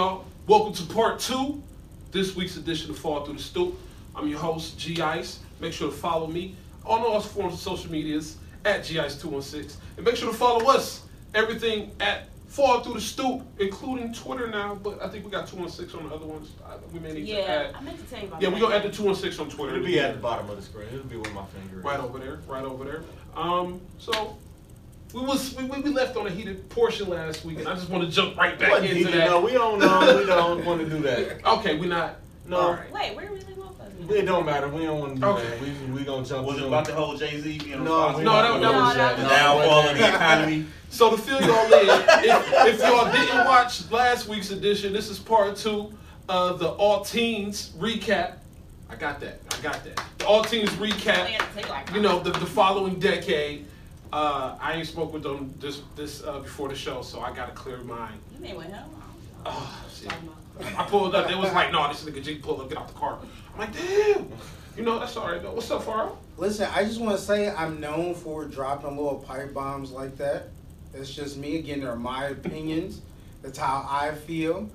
What's up, y'all? Welcome to part two, this week's edition of Fall Through the Stoop. I'm your host, G Ice. Make sure to follow me on all forms of social medias at G Ice 216. And make sure to follow us, everything at Fall Through the Stoop, including Twitter now, but I think we got 216 on the other ones. We may need to Yeah, add. I meant to tell you about Yeah, that. we gonna add the 216 on Twitter. It'll be at the bottom of the screen. It'll be where my finger is. Right over there, right over there. Um, so we was we, we left on a heated portion last week, and I just want to jump right back Wasn't into heated, that. No, we don't know. We don't want to do that. Okay, we're not. No. All right. Wait, where really was that? It don't matter. We don't want to do Okay. that. We we gonna jump. Was it about the whole Jay Z being No, responsible? we No, that- that was- that. No, downfall that- of the economy. So to fill y'all in, if, if y'all didn't watch last week's edition, this is part two of the All Teens recap. I got that. I got that. The All Teens recap. had to take like You know, the, the following decade. Uh, I ain't spoke with them this this uh, before the show, so I got a clear mind. You mean with him? Oh, shit. I pulled up. They was like, "No, this nigga G pulled up, get out the car." I'm like, "Damn." You know, that's all right though. What's up, Faro? Listen, I just want to say I'm known for dropping little pipe bombs like that. It's just me. Again, they're my opinions. That's how I feel.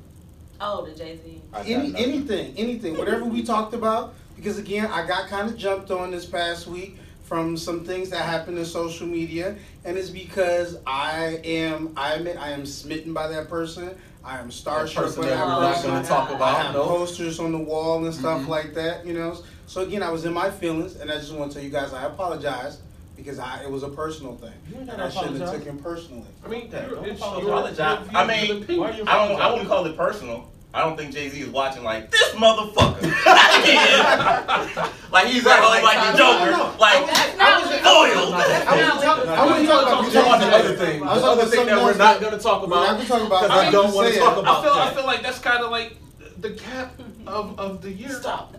Oh, the Jay Z. Any, anything, anything, whatever we talked about. Because again, I got kind of jumped on this past week from some things that happen in social media, and it's because I am, I admit, I am smitten by that person. I am That starstruck person by that that we're not person. gonna talk I about. have No. posters on the wall and stuff Mhm. like that, you know. So again, I was in my feelings, and I just want to tell you guys I apologize because I it was a personal thing, You ain't and I shouldn't have apologize. taken personally. I mean, Okay, you're, don't it's apologize. your- I your mean, views and opinions. Why I don't. I wouldn't call it personal. I don't think Jay Z is watching like this motherfucker. like he's at home oh, like the Joker, like That's not what foiled. I wasn't talking. I wasn't talking about We're the other thing. I was The talking other about thing that something we're not that- gonna talk We're about. not gonna talk about. I I'm don't want to saying. talk I about feel, I feel like that's kind of like the cap of, of the year. Stop.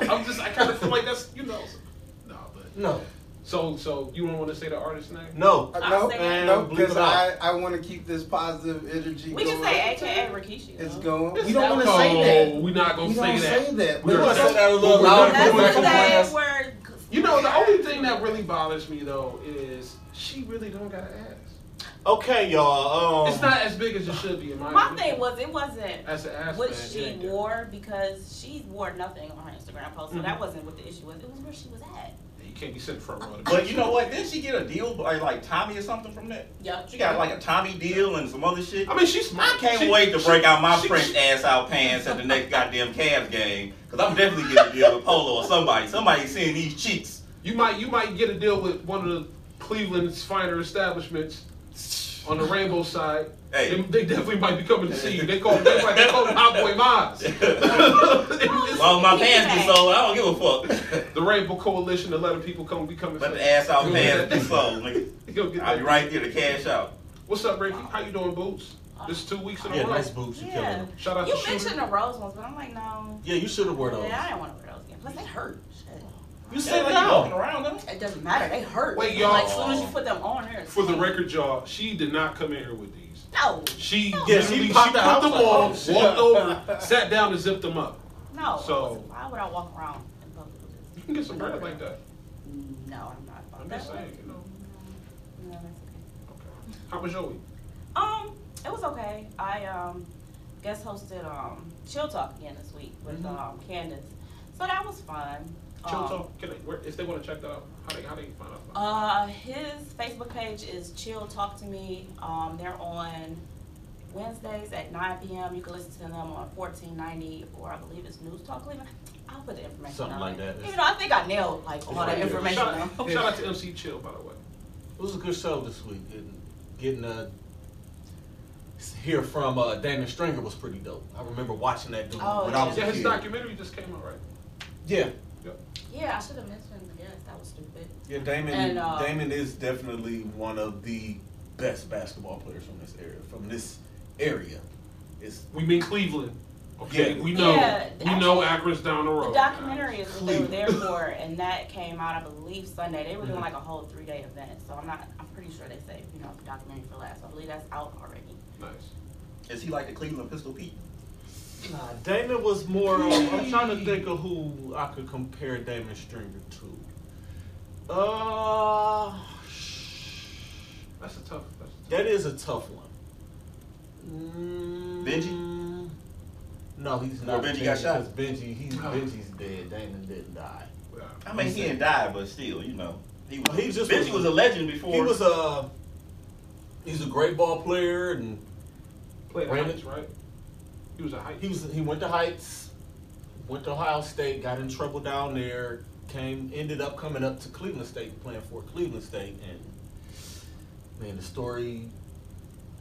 I'm just, I kind of feel like that's, you know, no, but No, so, so you don't want to say the artist name? no. Uh, I'll No, say no, because. I, I want to keep this positive energy We going. can say AKA Rikishi. It's though. going. We don't want to say that. we're not gonna We say don't that. say that. We're You gonna say that a little We're louder not for gonna back say that. class? word. You know, the only thing that really bothers me though is she really don't got an ass. Okay, y'all. Um, It's not as big as it should be in my My opinion. thing was it wasn't As an ass what man, she wore because she wore nothing on her Instagram post, so Mhm. that wasn't what the issue was. It was where she was at. You can't be sitting front row. to But you know what? Didn't she get a deal by like Tommy or something from that? Yeah. She got like a Tommy deal and some other shit. I mean, she's smart. I can't She- wait to she- break out my she- French ass out pants at the next goddamn Cavs game. Cause I'm definitely getting a deal with Polo or somebody. Somebody seeing these cheeks. You might, you might get a deal with one of the Cleveland's finer establishments on the Rainbow side. Hey. They, they definitely might be coming to see you. They call, they, might, they call them Hot Boy Maz. As long as my pants get sold, I don't give a fuck. the Rainbow Coalition to letting people come be coming. Let the ass out Go pants get get sold. nigga. that- Go get I'll be right there to cash out. What's up, Ricky? How you doing, Boots? This two weeks in a Yeah, row. nice boobs. You killing Yeah. them. Shout out You to Shooter. mentioned the rose ones, but I'm like, no. Yeah, you should have worn those. Yeah, I didn't want to wear those again. Plus, they hurt. Shit. You Yeah, sit like you walking around, though. It doesn't matter. They hurt. Wait, y'all. Like, as soon as you put them on there. For the record, y'all, she did not come in here with these. No. She No. Yeah, she she, popped put out. them I like, on, walked over, sat down, and zipped them up. No. So- why would I walk around in public with this? You can get some bread like that. No, I'm not about I'm that. just saying, you know. No, that's okay. Okay. How was your week? Um, it was okay. I um guest hosted um Chill Talk again this week with Mhm. um Candace, so that was fun. Chill Um, Talk. Can they, where, if they want to check that out, how they how they find out? Uh, his Facebook page is Chill Talk to Me. Um, they're on Wednesdays at 9 p.m. You can listen to them on 1490 or I believe it's News Talk Cleveland. I'll put the information Something on like that. Even though I think I nailed like all It's that right there. information. Shout, shout out to MC Chill, by the way. It was a good show this week. Getting, getting uh, hear from uh, Damon Stringer was pretty dope. I remember watching that dude Oh, when I was Yeah, a his kid. documentary just came out, right? Yeah, Yeah, I should have mentioned. Yes, that was stupid. Yeah, Damon. And, uh, Damon is definitely one of the best basketball players from this area. From this area, it's We mean Cleveland. Okay, Yeah. we know. Yeah, we know actually, Akron's down the road. The documentary is what they were there Cleveland. for, and that came out, I believe, Sunday. They were doing Mhm. like a whole three day event, so I'm not. I'm pretty sure they saved you know the documentary for last. I believe that's out already. Nice. Is he like the Cleveland Pistol Pete? Nah, Damon was more. Of, I'm trying to think of who I could compare Damon Stringer to. Uh, That's a tough. That's a tough. that is a tough one. Mm, Benji? No, he's Or not. Benji got shot? Benji, he's Benji's dead. Damon didn't die. I mean, he didn't die, but still, you know, he was. He just Benji was- was a legend before. He was a. He's a great ball player, and Played Brandon- Heights, right? He was a height. he was he went to Heights, went to Ohio State, got in trouble down there, came ended up coming up to Cleveland State, playing for Cleveland State, and man, the story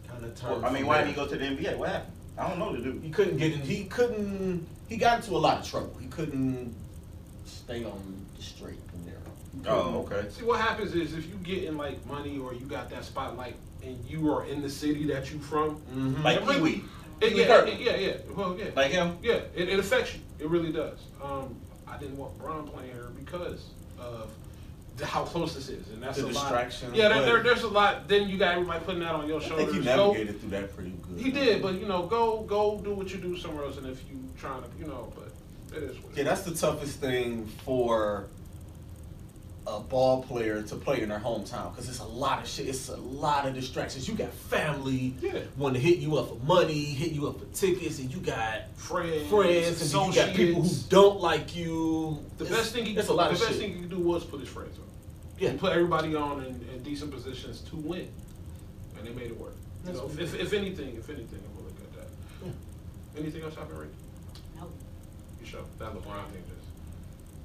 kind of turned. I mean, why there. did he go to the NBA? What happened? I don't know the dude. He couldn't get in. He couldn't. He got into a lot of trouble. He couldn't stay on the straight and narrow. Oh, okay. See, what happens is if you get in like money or you got that spotlight and you are in the city that you from, Mm-hmm. Like Pee Wee, it, yeah, Kirk. it- yeah, yeah, well, yeah, like him. yeah, it, it affects you. It really does. Um, I didn't want Brown playing here because of the, how close this is, and that's The a distraction, lot. Yeah, there, there, there's a lot. Then you got everybody putting that on your I shoulders. think he Go- navigated through that pretty good. He did, but you know, go go do what you do somewhere else, and if you trying to, you know, but it is what Yeah, is. that's the toughest thing for a ball player to play in their hometown because it's a lot of shit. It's a lot of distractions. You got family Yeah. want to hit you up for money, hit you up for tickets, and you got friends, friends, and you got people who don't like you. The It's- best thing he it's a lot of best shit. thing he could do was put his friends on. Yeah. He put everybody on in, in decent positions to win, and they made it work. You know, if, if anything, if anything, I'm gonna look at that. Yeah. Anything else happened, Rick? No. You sure that LeBron thing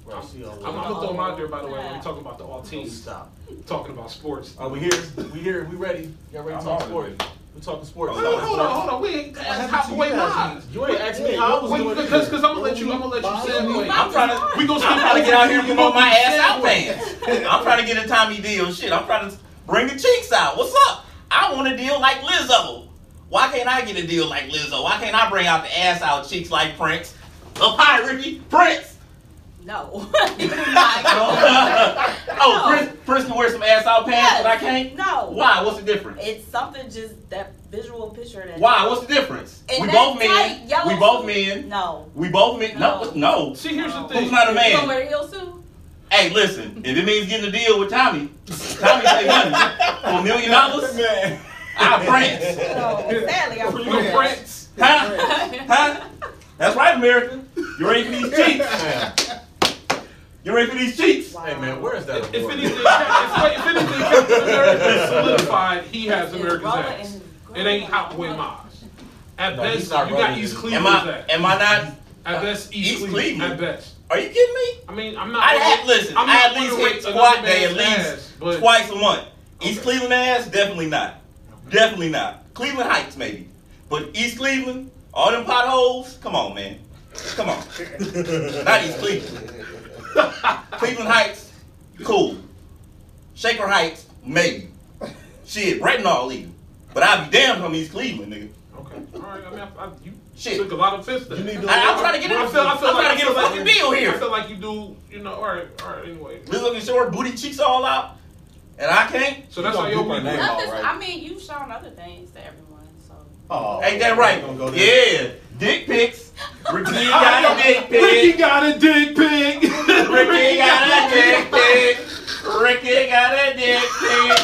just. Right, see I'm, that. I'm gonna throw him out there by the way. When we talking about the all Don't teams, stop. talking about sports. Are we here? We here? We ready? Y'all ready to talk sports? We talking sports. Hold on, hold on, hold on. We ain't What that's happened away you. You ain't asked me how I was Wait, doing. because because I'm gonna let you. I'm gonna let you segue. I'm trying to. We gonna I'm trying to get out here and promote my ass out pants. I'm trying to get a Tommy deal. Shit, I'm trying to bring the cheeks out. What's up? I want a deal like Lizzo. Why can't I get a deal like Lizzo? Why can't I bring out the ass out cheeks like Prince? Up high, Ricky. Prince. No. You do not oh, Prince, Prince can wear some ass out pants, but I can't. No. Why? What's the difference? It's something just that visual picture that. Why? What's the difference? And we both men. tight yellow We both men. No. We both men. No, No. no. See, here's the thing. Who's not a man? You gonna wear heels too? Hey, listen. If it means getting a deal with Tommy, Tommy say money for a million dollars. Man. I Prince. No. Sadly, I'm You know, Prince. Prince. Huh? Huh? That's right, America. You ready for these cheeks? You ready for these cheeks? Hey man, where is that? If, if award? anything, if, if anything, Captain America is solidified, he has It's America's rolling ass. and It ain't growing. Hotway Mars. At No, best, you got East in- Cleveland's Am I? Am I not? At best, East, East Cleveland. Cleveland? At best. Are you kidding me? I mean, I'm not. I gonna- had listen. I'm I not at least gonna hit rate squat day at least ass, but twice a month. East Cleveland ass, definitely not. Definitely not. Cleveland Heights maybe, but East Cleveland, all them potholes. Come on, man. Come on. not East Cleveland. Cleveland Heights, cool. Shaker Heights, maybe. Shit, Retinol even. But I'd be damned from East Cleveland, nigga. Okay. All right. I mean, I, I, you Shit. took a lot of fifths there. You need to- I, I'm trying to get it. I feel, I feel I'm like, trying to get a I feel fucking like, deal I feel like you do. You know. All right. All right. Anyway. Liz looking short, booty cheeks all out, and I can't. So that's why You how gonna your keep her week name went. I'm right. I mean, you've shown other things to everyone, so. Oh, Ain't that right? Gonna go there. Yeah, dick pics. Ricky got a dick pic. Ricky got a dick pic. Ricky got a dick pic. Ricky got a dick pic.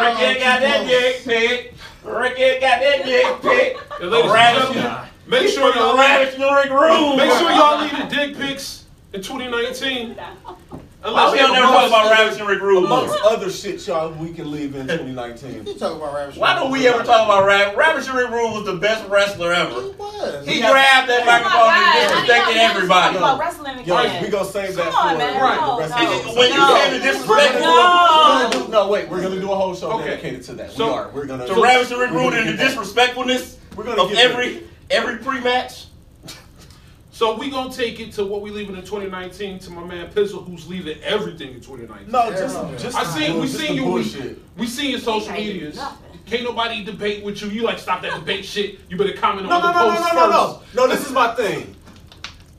Ricky got a dick pic. Ricky got a dick pic. And ladies and Ravishing- gentlemen, make sure y'all Ravishing Rick Rude. make sure y'all leave the dick pics in 2019. Why we don't never talk about Ravishing Rick Rude more? Amongst other shit, y'all, we can leave in 2019. You talk about Ravish. Why don't we ever talk about Rav? Ravishing Rick Rude was the best wrestler He ever. was. He grabbed that Oh microphone and God, I didn't disrespected everybody. Talk about wrestling Yo, we gonna save that Come on, for man. Right. No, the rest no. of the When you no. came to disrespect We're No. gonna do- no, wait, we're gonna do a whole show Okay. dedicated to that. So- we are. We're gonna. to Ravishing Rick we're gonna and the that. disrespectfulness We're gonna of every every pre-match. So we gonna take it to what we leaving in 2019 to my man Pizzle, who's leaving everything in 2019. No, just, Yeah. just I seen we seen you we, bullshit. we seen your social Ain't medias. Can't nobody debate with you. You like stop that debate shit. You better comment No, on no, the no, no, post no, no, first. no. No, this is my thing.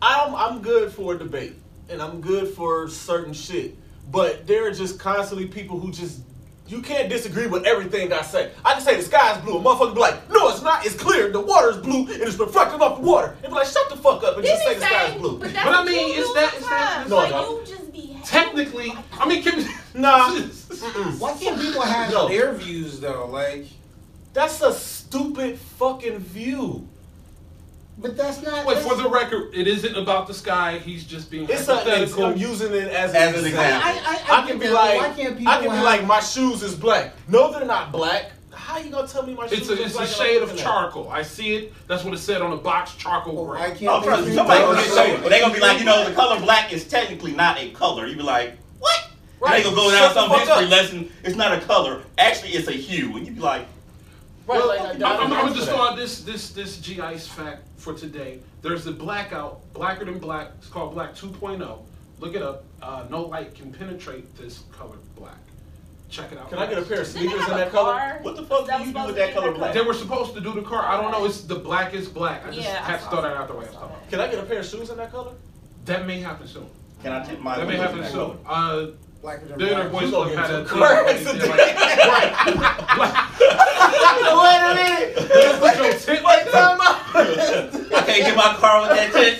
I'm I'm good for a debate, and I'm good for certain shit. But there are just constantly people who just you can't disagree with everything I say. I can say the sky's blue, a motherfucker be like, no, it's not. It's clear. The water's blue, and it's reflecting off the water. And be like, shut the fuck up and Didn't just say the sky's say? blue. But, that's But I mean, you is do that- all that- time. No, like, no. you just be Technically, I mean, can, Nah. Why can't people have No. their views though? Like, That's a stupid fucking view. But that's not. Wait, that's- for the record, it isn't about the sky. He's just being It's something that's, hypothetical. I'm using it as, As an an example. example. I- I- I can be like, why can't I can be like, my shoes is black. No, they're not black. How you gonna tell me my shoes It's are a, it's a black? and I'm shade of looking at charcoal. I see it. That's what it said on the box. Charcoal Oh, gray. I can't. Oh, trust me, think somebody gonna it. get so, but they gonna be like, you know, the color black is technically not a color. You be like, what? Right. They gonna go down Shut the some history up. lesson. It's not a color. Actually, it's a hue. And you be like, Right, Well, like, I'm, I- I I'm, I'm gonna answer just throw out this this this G Ice fact for today. There's a blackout, blacker than black. It's called Black 2.0. Look it up. Uh, no light can penetrate this color black. Check it out. Can I get a pair of sneakers in that color? what the fuck do you do with that color black? They were supposed to do the car. I don't know. It's the blackest black. I just Yeah, I had to throw that that. out the way. I saw that. Can I get a pair of shoes in that color? That may happen soon. Can I tip my That may happen soon. Uh, Blacker than Dinner black. Boys You Club gonna had get a into thing crazy where they did like- Wait a minute. Just put your tit like that. I can't get my car with that tit.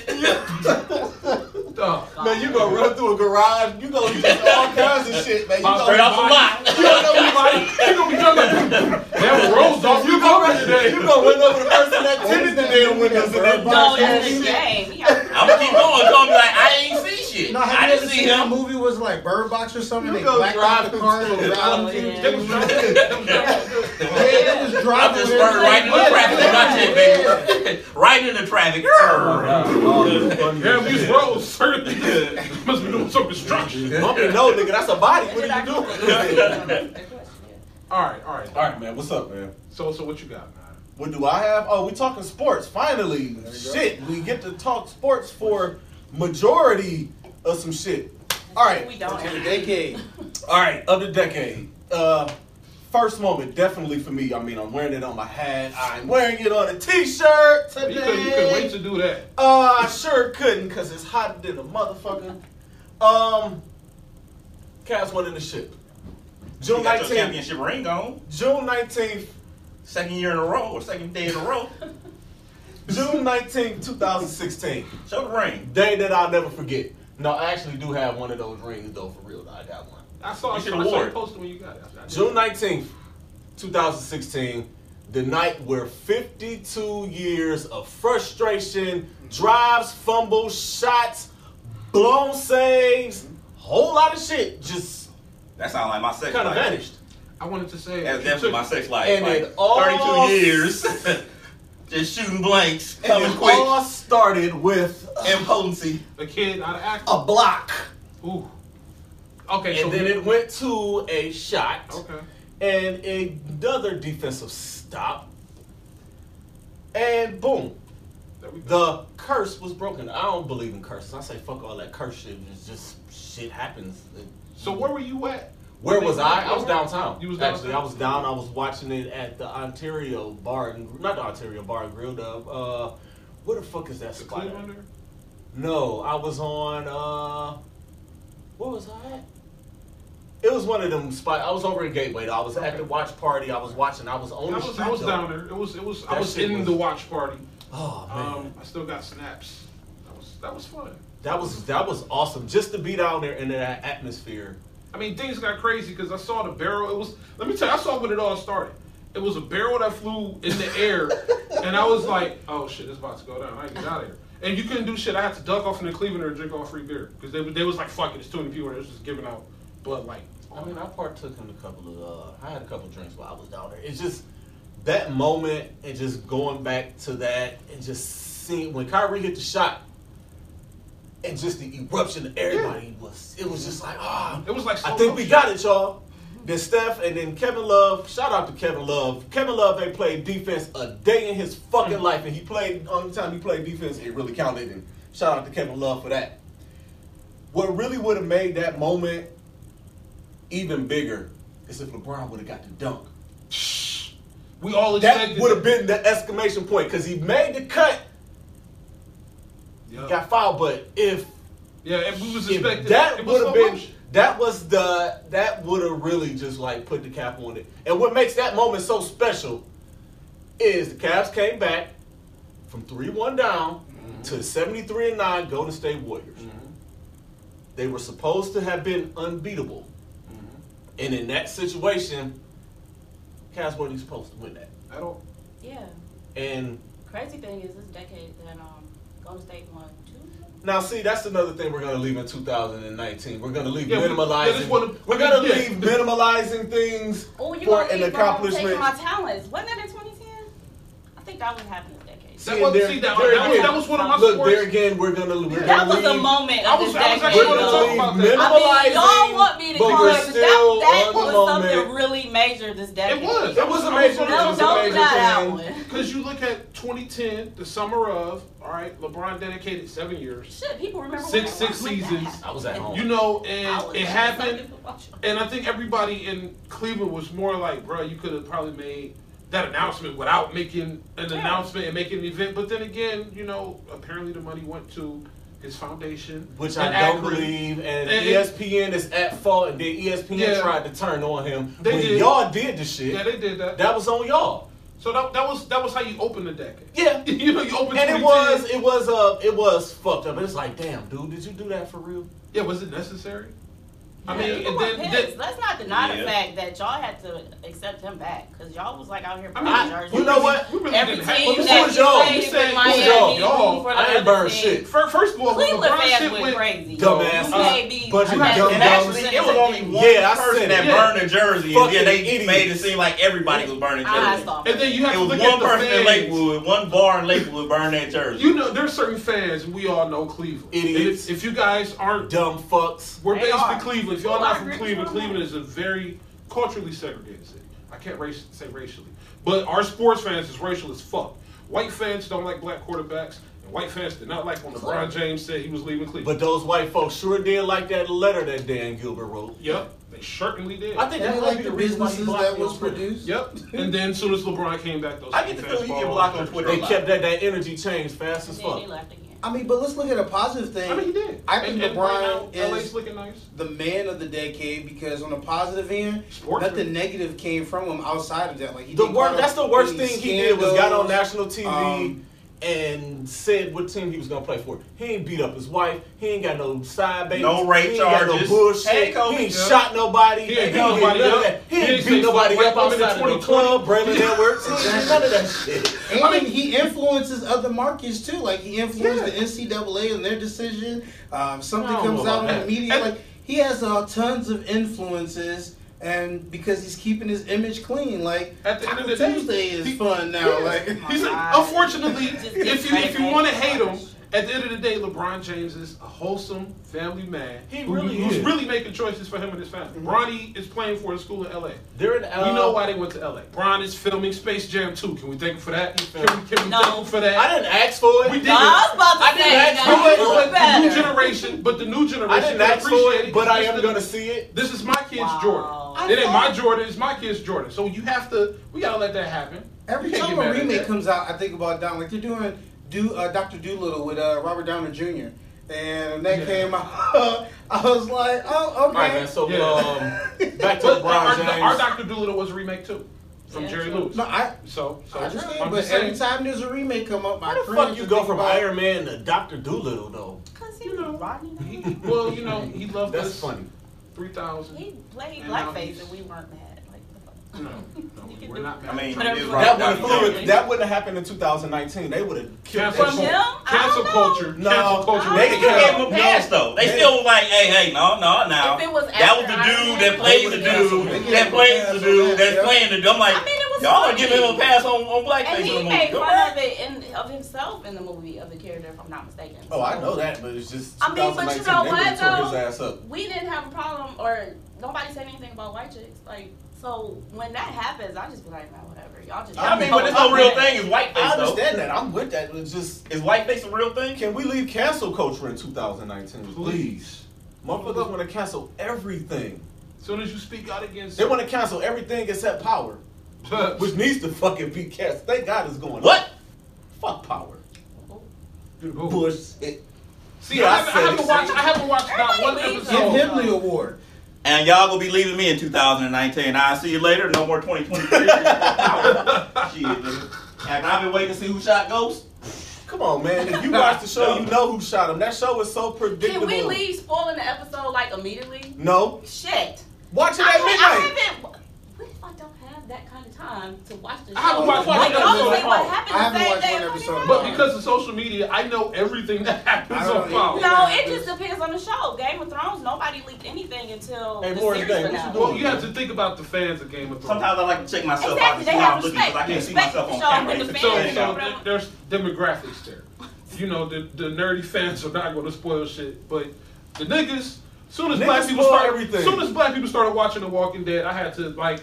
Dog. Man, you gonna run through a garage. You gonna get all kinds of shit, man. You My Straight gonna, off the lot. You don't know anybody. You gonna be jumping. That rolls off you you gonna, today. you gonna run over the person that What tinted is the that damn movie, windows that in that Bird Box dark that's ass the shit. game. He got- I'm gonna keep going. It's gonna be like, I ain't see shit. No, I didn't see seen that him. movie? Was like Bird Box or something? You they go blacked out the drive car and the- round through yeah. They was driving. They was driving. Yeah, they was I'm just there. right in the traffic with my tit, baby. right into traffic. Damn, these roads certainly must be doing some construction. Bumpy, no, nigga, that's a body. What are you get doing? All right, all right. All right, man. What's up, man? So, so what you got, man? What do I have? Oh, we talking sports. Finally, shit, we get to talk sports for majority of some shit. All right, We don't. To the decade. all right, of the decade. Uh, first moment, definitely for me. I mean, I'm wearing it on my hat. I'm wearing it on a T-shirt today. You couldn't, you couldn't wait to do that. Uh, I sure couldn't because it's hotter than a motherfucker. Um, Cavs won in the ship. June You got your nineteenth. championship ring on. June nineteenth. Second year in a row or second day in a row. June nineteenth, two thousand sixteen. Show the ring. Day that I'll never forget. No, I actually do have one of those rings though, for real. I got one. I saw, I You saw, should I saw you it. posted when you got it. I- I did. June nineteenth, two thousand sixteen. The night where 52 years of frustration, drives, fumbles, shots, blown saves, whole lot of shit just That sounds like my sex kind of life. vanished. I wanted to say. That's you definitely took- my sex life. And like it all- 32 years. Just shooting blanks, And coming it quick, all started with impotency. A kid out of act. a block. Ooh. Okay, so And then it went to a shot. Okay. and another defensive stop, and boom, we the curse was broken. I don't believe in curses. I say fuck all that curse shit. It's just shit happens. So where were you at? Where was I? I was downtown. You was actually. I was down. I was watching it at the Ontario Bar and not the Ontario Bar and Grill. The uh, where the fuck is that The spot? No, I was on. uh Where was I at? It was one of them spots. I was over in Gateway. though. I was at the watch party. I was watching. I was on I the was, street. I was though. down there. It was it was I was shit in was- the watch party. Oh man. Um, I still got snaps. That was that was fun. That was that was awesome just to be down there in that atmosphere. I mean, things got crazy because I saw the barrel. It was let me tell you, I saw when it all started. It was a barrel that flew in the air, and I was like, "Oh shit, it's about to go down. I get out of here." And you couldn't do shit. I had to duck off in the Cleveland or drink all free beer because they, they was like, "Fuck it, it's too many people." They was just giving out Bud like, I mean, I partook in a couple of. Uh, I had a couple drinks while I was down there. It's just that moment and just going back to that and just seeing when Kyrie hit the shot and just the eruption of everybody was. It was just like ah. It was like I think we motion. got it, y'all. Then Steph and then Kevin Love. Shout out to Kevin Love. Kevin Love ain't played defense a day in his fucking life, and he played. Only time he played defense, it really counted. And shout out to Kevin Love for that. What really would have made that moment even bigger is if LeBron would have got the dunk. We all That would have been the exclamation point because he made the cut, Yeah, got fouled. But if yeah and we was if expecting that would have slow been that was the that would have really just like put the cap on it. And what makes that moment so special is the Cavs came back from three one down mm-hmm. to seventy three and nine Golden State Warriors. Mm-hmm. They were supposed to have been unbeatable, and in that situation, Cavs weren't even supposed to win that. I don't. Yeah. And Crazy thing is, this decade that um, Golden State won two. Now, see, that's another thing we're gonna leave in 2019. We're gonna leave Yeah, we- yeah, minimalizing. that's what- we're gonna yeah. leave minimalizing things Oh, you for gonna an leave Brown taking accomplishment. my talents? Wasn't that in 2010? I think that was happening this decade. That See, was, there- see, that, there that, was, again- that was one of my Look, sports. there again, we're gonna. We're That gonna was a leave, moment I was- this I was decade. actually We're gonna gonna talk about that. I mean, minimalizing. y'all want me to but call we're but that, that on the was moment. something really major this decade. It was. It was a I major. was It No, a don't major that thing. one. Because you look at 2010, the summer of, all right, LeBron dedicated seven years. Shit, people remember Six- six seasons. I was at home. You know, and it happened. something to watch. And I think everybody in Cleveland was more like, bro, you could have probably made that announcement without making an Yeah. announcement and making an event. But then again, you know, apparently the money went to his foundation, Which I don't Akron. believe, and, And- ESPN is at fault, and then ESPN Yeah. tried to turn on him They when did. y'all did the shit. Yeah, they did that. that was on y'all. so that, that was that was how you opened the decade. Yeah, you know, you opened. and it was it was uh it was fucked up. It's like, damn, dude, did you do that for real? Yeah, was it necessary? I mean, people and were then, pissed. then Let's not deny the Yeah. fact that y'all had to accept him back because y'all was like out here I burning mean, jerseys. you know what? we really Every didn't have- team Well, who that was you y'all? played You with said- who was Miami, y'all? you Y'all. rooting for the I ain't other burned team. shit. Fir- First of all, when Cleveland LeBron fans shit went went, crazy. Dumbass. You Uh, may be- bunch of you may dumb be And dumb actually, representing it was only the one Yeah, I person said that that. burned a jersey, and Fucking then they idiots. made it seem like everybody was burning I jerseys. saw and then you have It to was look one at the person in fans. Lakewood, one bar in Lakewood burned that jersey. You know, there's certain fans, and we all know Cleveland. Idiots. And If, if you guys aren't, Dumb fucks. we're They based are. in Cleveland. If y'all not from Cleveland, with you on Cleveland is a very culturally segregated city. I can't race, say racially, but our sports fans is racial as fuck. White fans don't like black quarterbacks, and white fans did not like when LeBron James said he was leaving Cleveland. But those white folks sure did like that letter that Dan Gilbert wrote. yep, they certainly did. I think And that they might like be the the reason why he businesses blocked that was Twitter. produced. Yep, and then as soon as LeBron came back, those I get the feeling you get blocked on Twitter. They kept that that energy changed fast as And then fuck. He left again. I mean, but let's look at a positive thing. I mean, he did. I think and, and LeBron right now, is looking nice. the man of the decade because on a positive end, Sportsman. nothing negative came from him outside of that. Like he The didn't worst—that's the worst thing he did was got on national TV Um, and said what team he was gonna play for. He ain't beat up his wife. He ain't got no side babies. No rape he ain't got charges. no bullshit. Hey, Kobe. he ain't Yeah. shot nobody. He ain't He beat nobody none of up. that. He He ain't ain't beat nobody up white women outside in of the 2020. club. Braylon Edwards. He ain't did none of that shit. And I mean- he influences other markets too. Like he influenced Yeah. the NCAA in their decision. Um, something comes out in the media. And- like he has uh, tons of influences, and because he's keeping his image clean. Like At the end of Taco the day, Tuesday is he- fun now. Yeah. Like He's my a, God. unfortunately, if you if you want to hate him, at the end of the day, LeBron James is a wholesome family man. He really who's is. really making choices for him and his family. Bronny is playing for a school in L.A. They're in, uh, we know why they went to L.A. Bron is filming Space Jam 2. Can we thank him for that? Can we, can we No. thank him for that? I didn't ask for it. We did. No, I was about to I didn't say, ask for it, but the new generation, but the new generation, I didn't can ask for it, but I am gonna see it. This is my kid's Wow. Jordan. It ain't my Jordan. It's my kid's Jordan. So you have to. We gotta let that happen. every You time a remake comes out, I think about Down. Like they're doing do uh, Doctor Dolittle with uh, Robert Downey Jr. And when that Yeah. came out, I was like, oh All okay. right, man. So Yeah. um, back to LeBron our, James. our Dr. Dolittle was a remake too, from Yeah, Jerry. Lewis. No, I So, so I understand, I'm but just saying. every time there's a remake come up, my How the fuck you go from about- Iron Man to Doctor Dolittle though? Cause You he know, Rodney. Well, you know, he loved That's us. funny. Three thousand. He played blackface and we weren't mad. Like, the fuck? No, no, we're do- not. I mean, Whatever. it is That That wouldn't Jr. that wouldn't have happened in 2019. They would have killed Cancel From him? Cancel culture. No. Cancel culture. They don't still gave him a pass though. They Yeah. still was like, hey, hey, no, no, no. If it was that was the dude that Man, plays the dude that plays the dude that's Yeah. playing the. I'm like, I mean, it was y'all are funny. giving him a pass on on blackface And in the movie. made Go fun ahead. of it in, of himself in the movie of the character, if I'm not mistaken. Oh, I know that, but it's just I mean, but you 2019. know they what, would've his though? ass up. We didn't have a problem, or nobody said anything about white chicks. Like, so when that happens, I just be like, man, whatever. Y'all just. I mean, but it's no real thing. It's whiteface I though. understand that. I'm with that. It's just Is whiteface a real thing? can we leave cancel culture in 2019, please? Please. Motherfuckers want to cancel everything. As soon as you speak out against They want to cancel everything except power, which needs to fucking be cast. Thank God it's going. What? Fuck power. Who? Bullshit. See, Yeah, I, I haven't, I haven't watched. I haven't watched not one Everybody leaves Give episode. him the award. And y'all gonna be leaving me in 2019. I'll see you later. No more 2023. Shit, nigga. Have I been waiting to see who shot Ghost? Come on, man. If you watch the show, you know who shot him. That show is so Can predictable. we leave spoiling the episode like immediately? No. Shit. Watch it I, at I midnight. haven't. What if I don't have that kind of time to watch the show. I haven't watched one like, episode. normally what I haven't the same watched day one episode. But because of social media, I know everything that happens on Fox. either. No, it just depends on the show. Game of Thrones, nobody leaked anything until Hey, the Morris series Day, what you finale. Well, you have to think about the fans of Game of Thrones. Sometimes I like to check myself out Exactly, to they see how I'm have looking respect. because I can't see myself on camera. the So, fans. so- so there's demographics there. You know, the, the nerdy fans are not going to spoil shit, but the niggas, soon as Niggas black people spoil started, everything. soon as black people started watching The Walking Dead, I had to like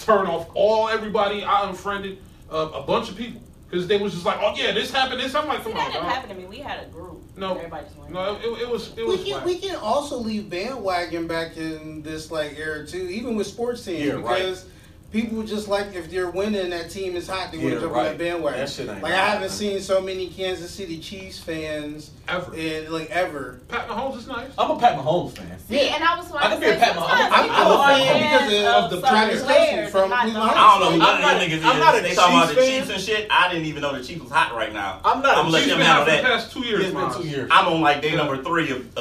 turn off all everybody. I unfriended uh, a bunch of people because they was just like, oh yeah, this happened. This I'm like, See, come that on, didn't dog. happen to me. We had a group. No, Everybody just went. no, it, it was it We was. can whack. we can also leave bandwagon back in this like era too, even with sports teams Yeah, right. Because people just like if they're winning, that team is hot, they want Yeah, to jump on that bandwagon. That shit ain't like I haven't seen so many Kansas City Chiefs fans Ever. in like ever. Pat Mahomes is nice. I'm a Pat Mahomes fan. Yeah, and I was Like, I can like, be a Pat Mahomes. sometimes I'm- people I'm a fan because of the certain Travis players Kelce and from Cleveland I don't know who I'm none not a- you niggas I'm not a they talking about the Chiefs Chiefs and shit. I didn't even know the Chiefs was hot right now. I'm not a I'm gonna let Chiefs them been handle for the that. past two years. It's been two years. I'm on like day number three of,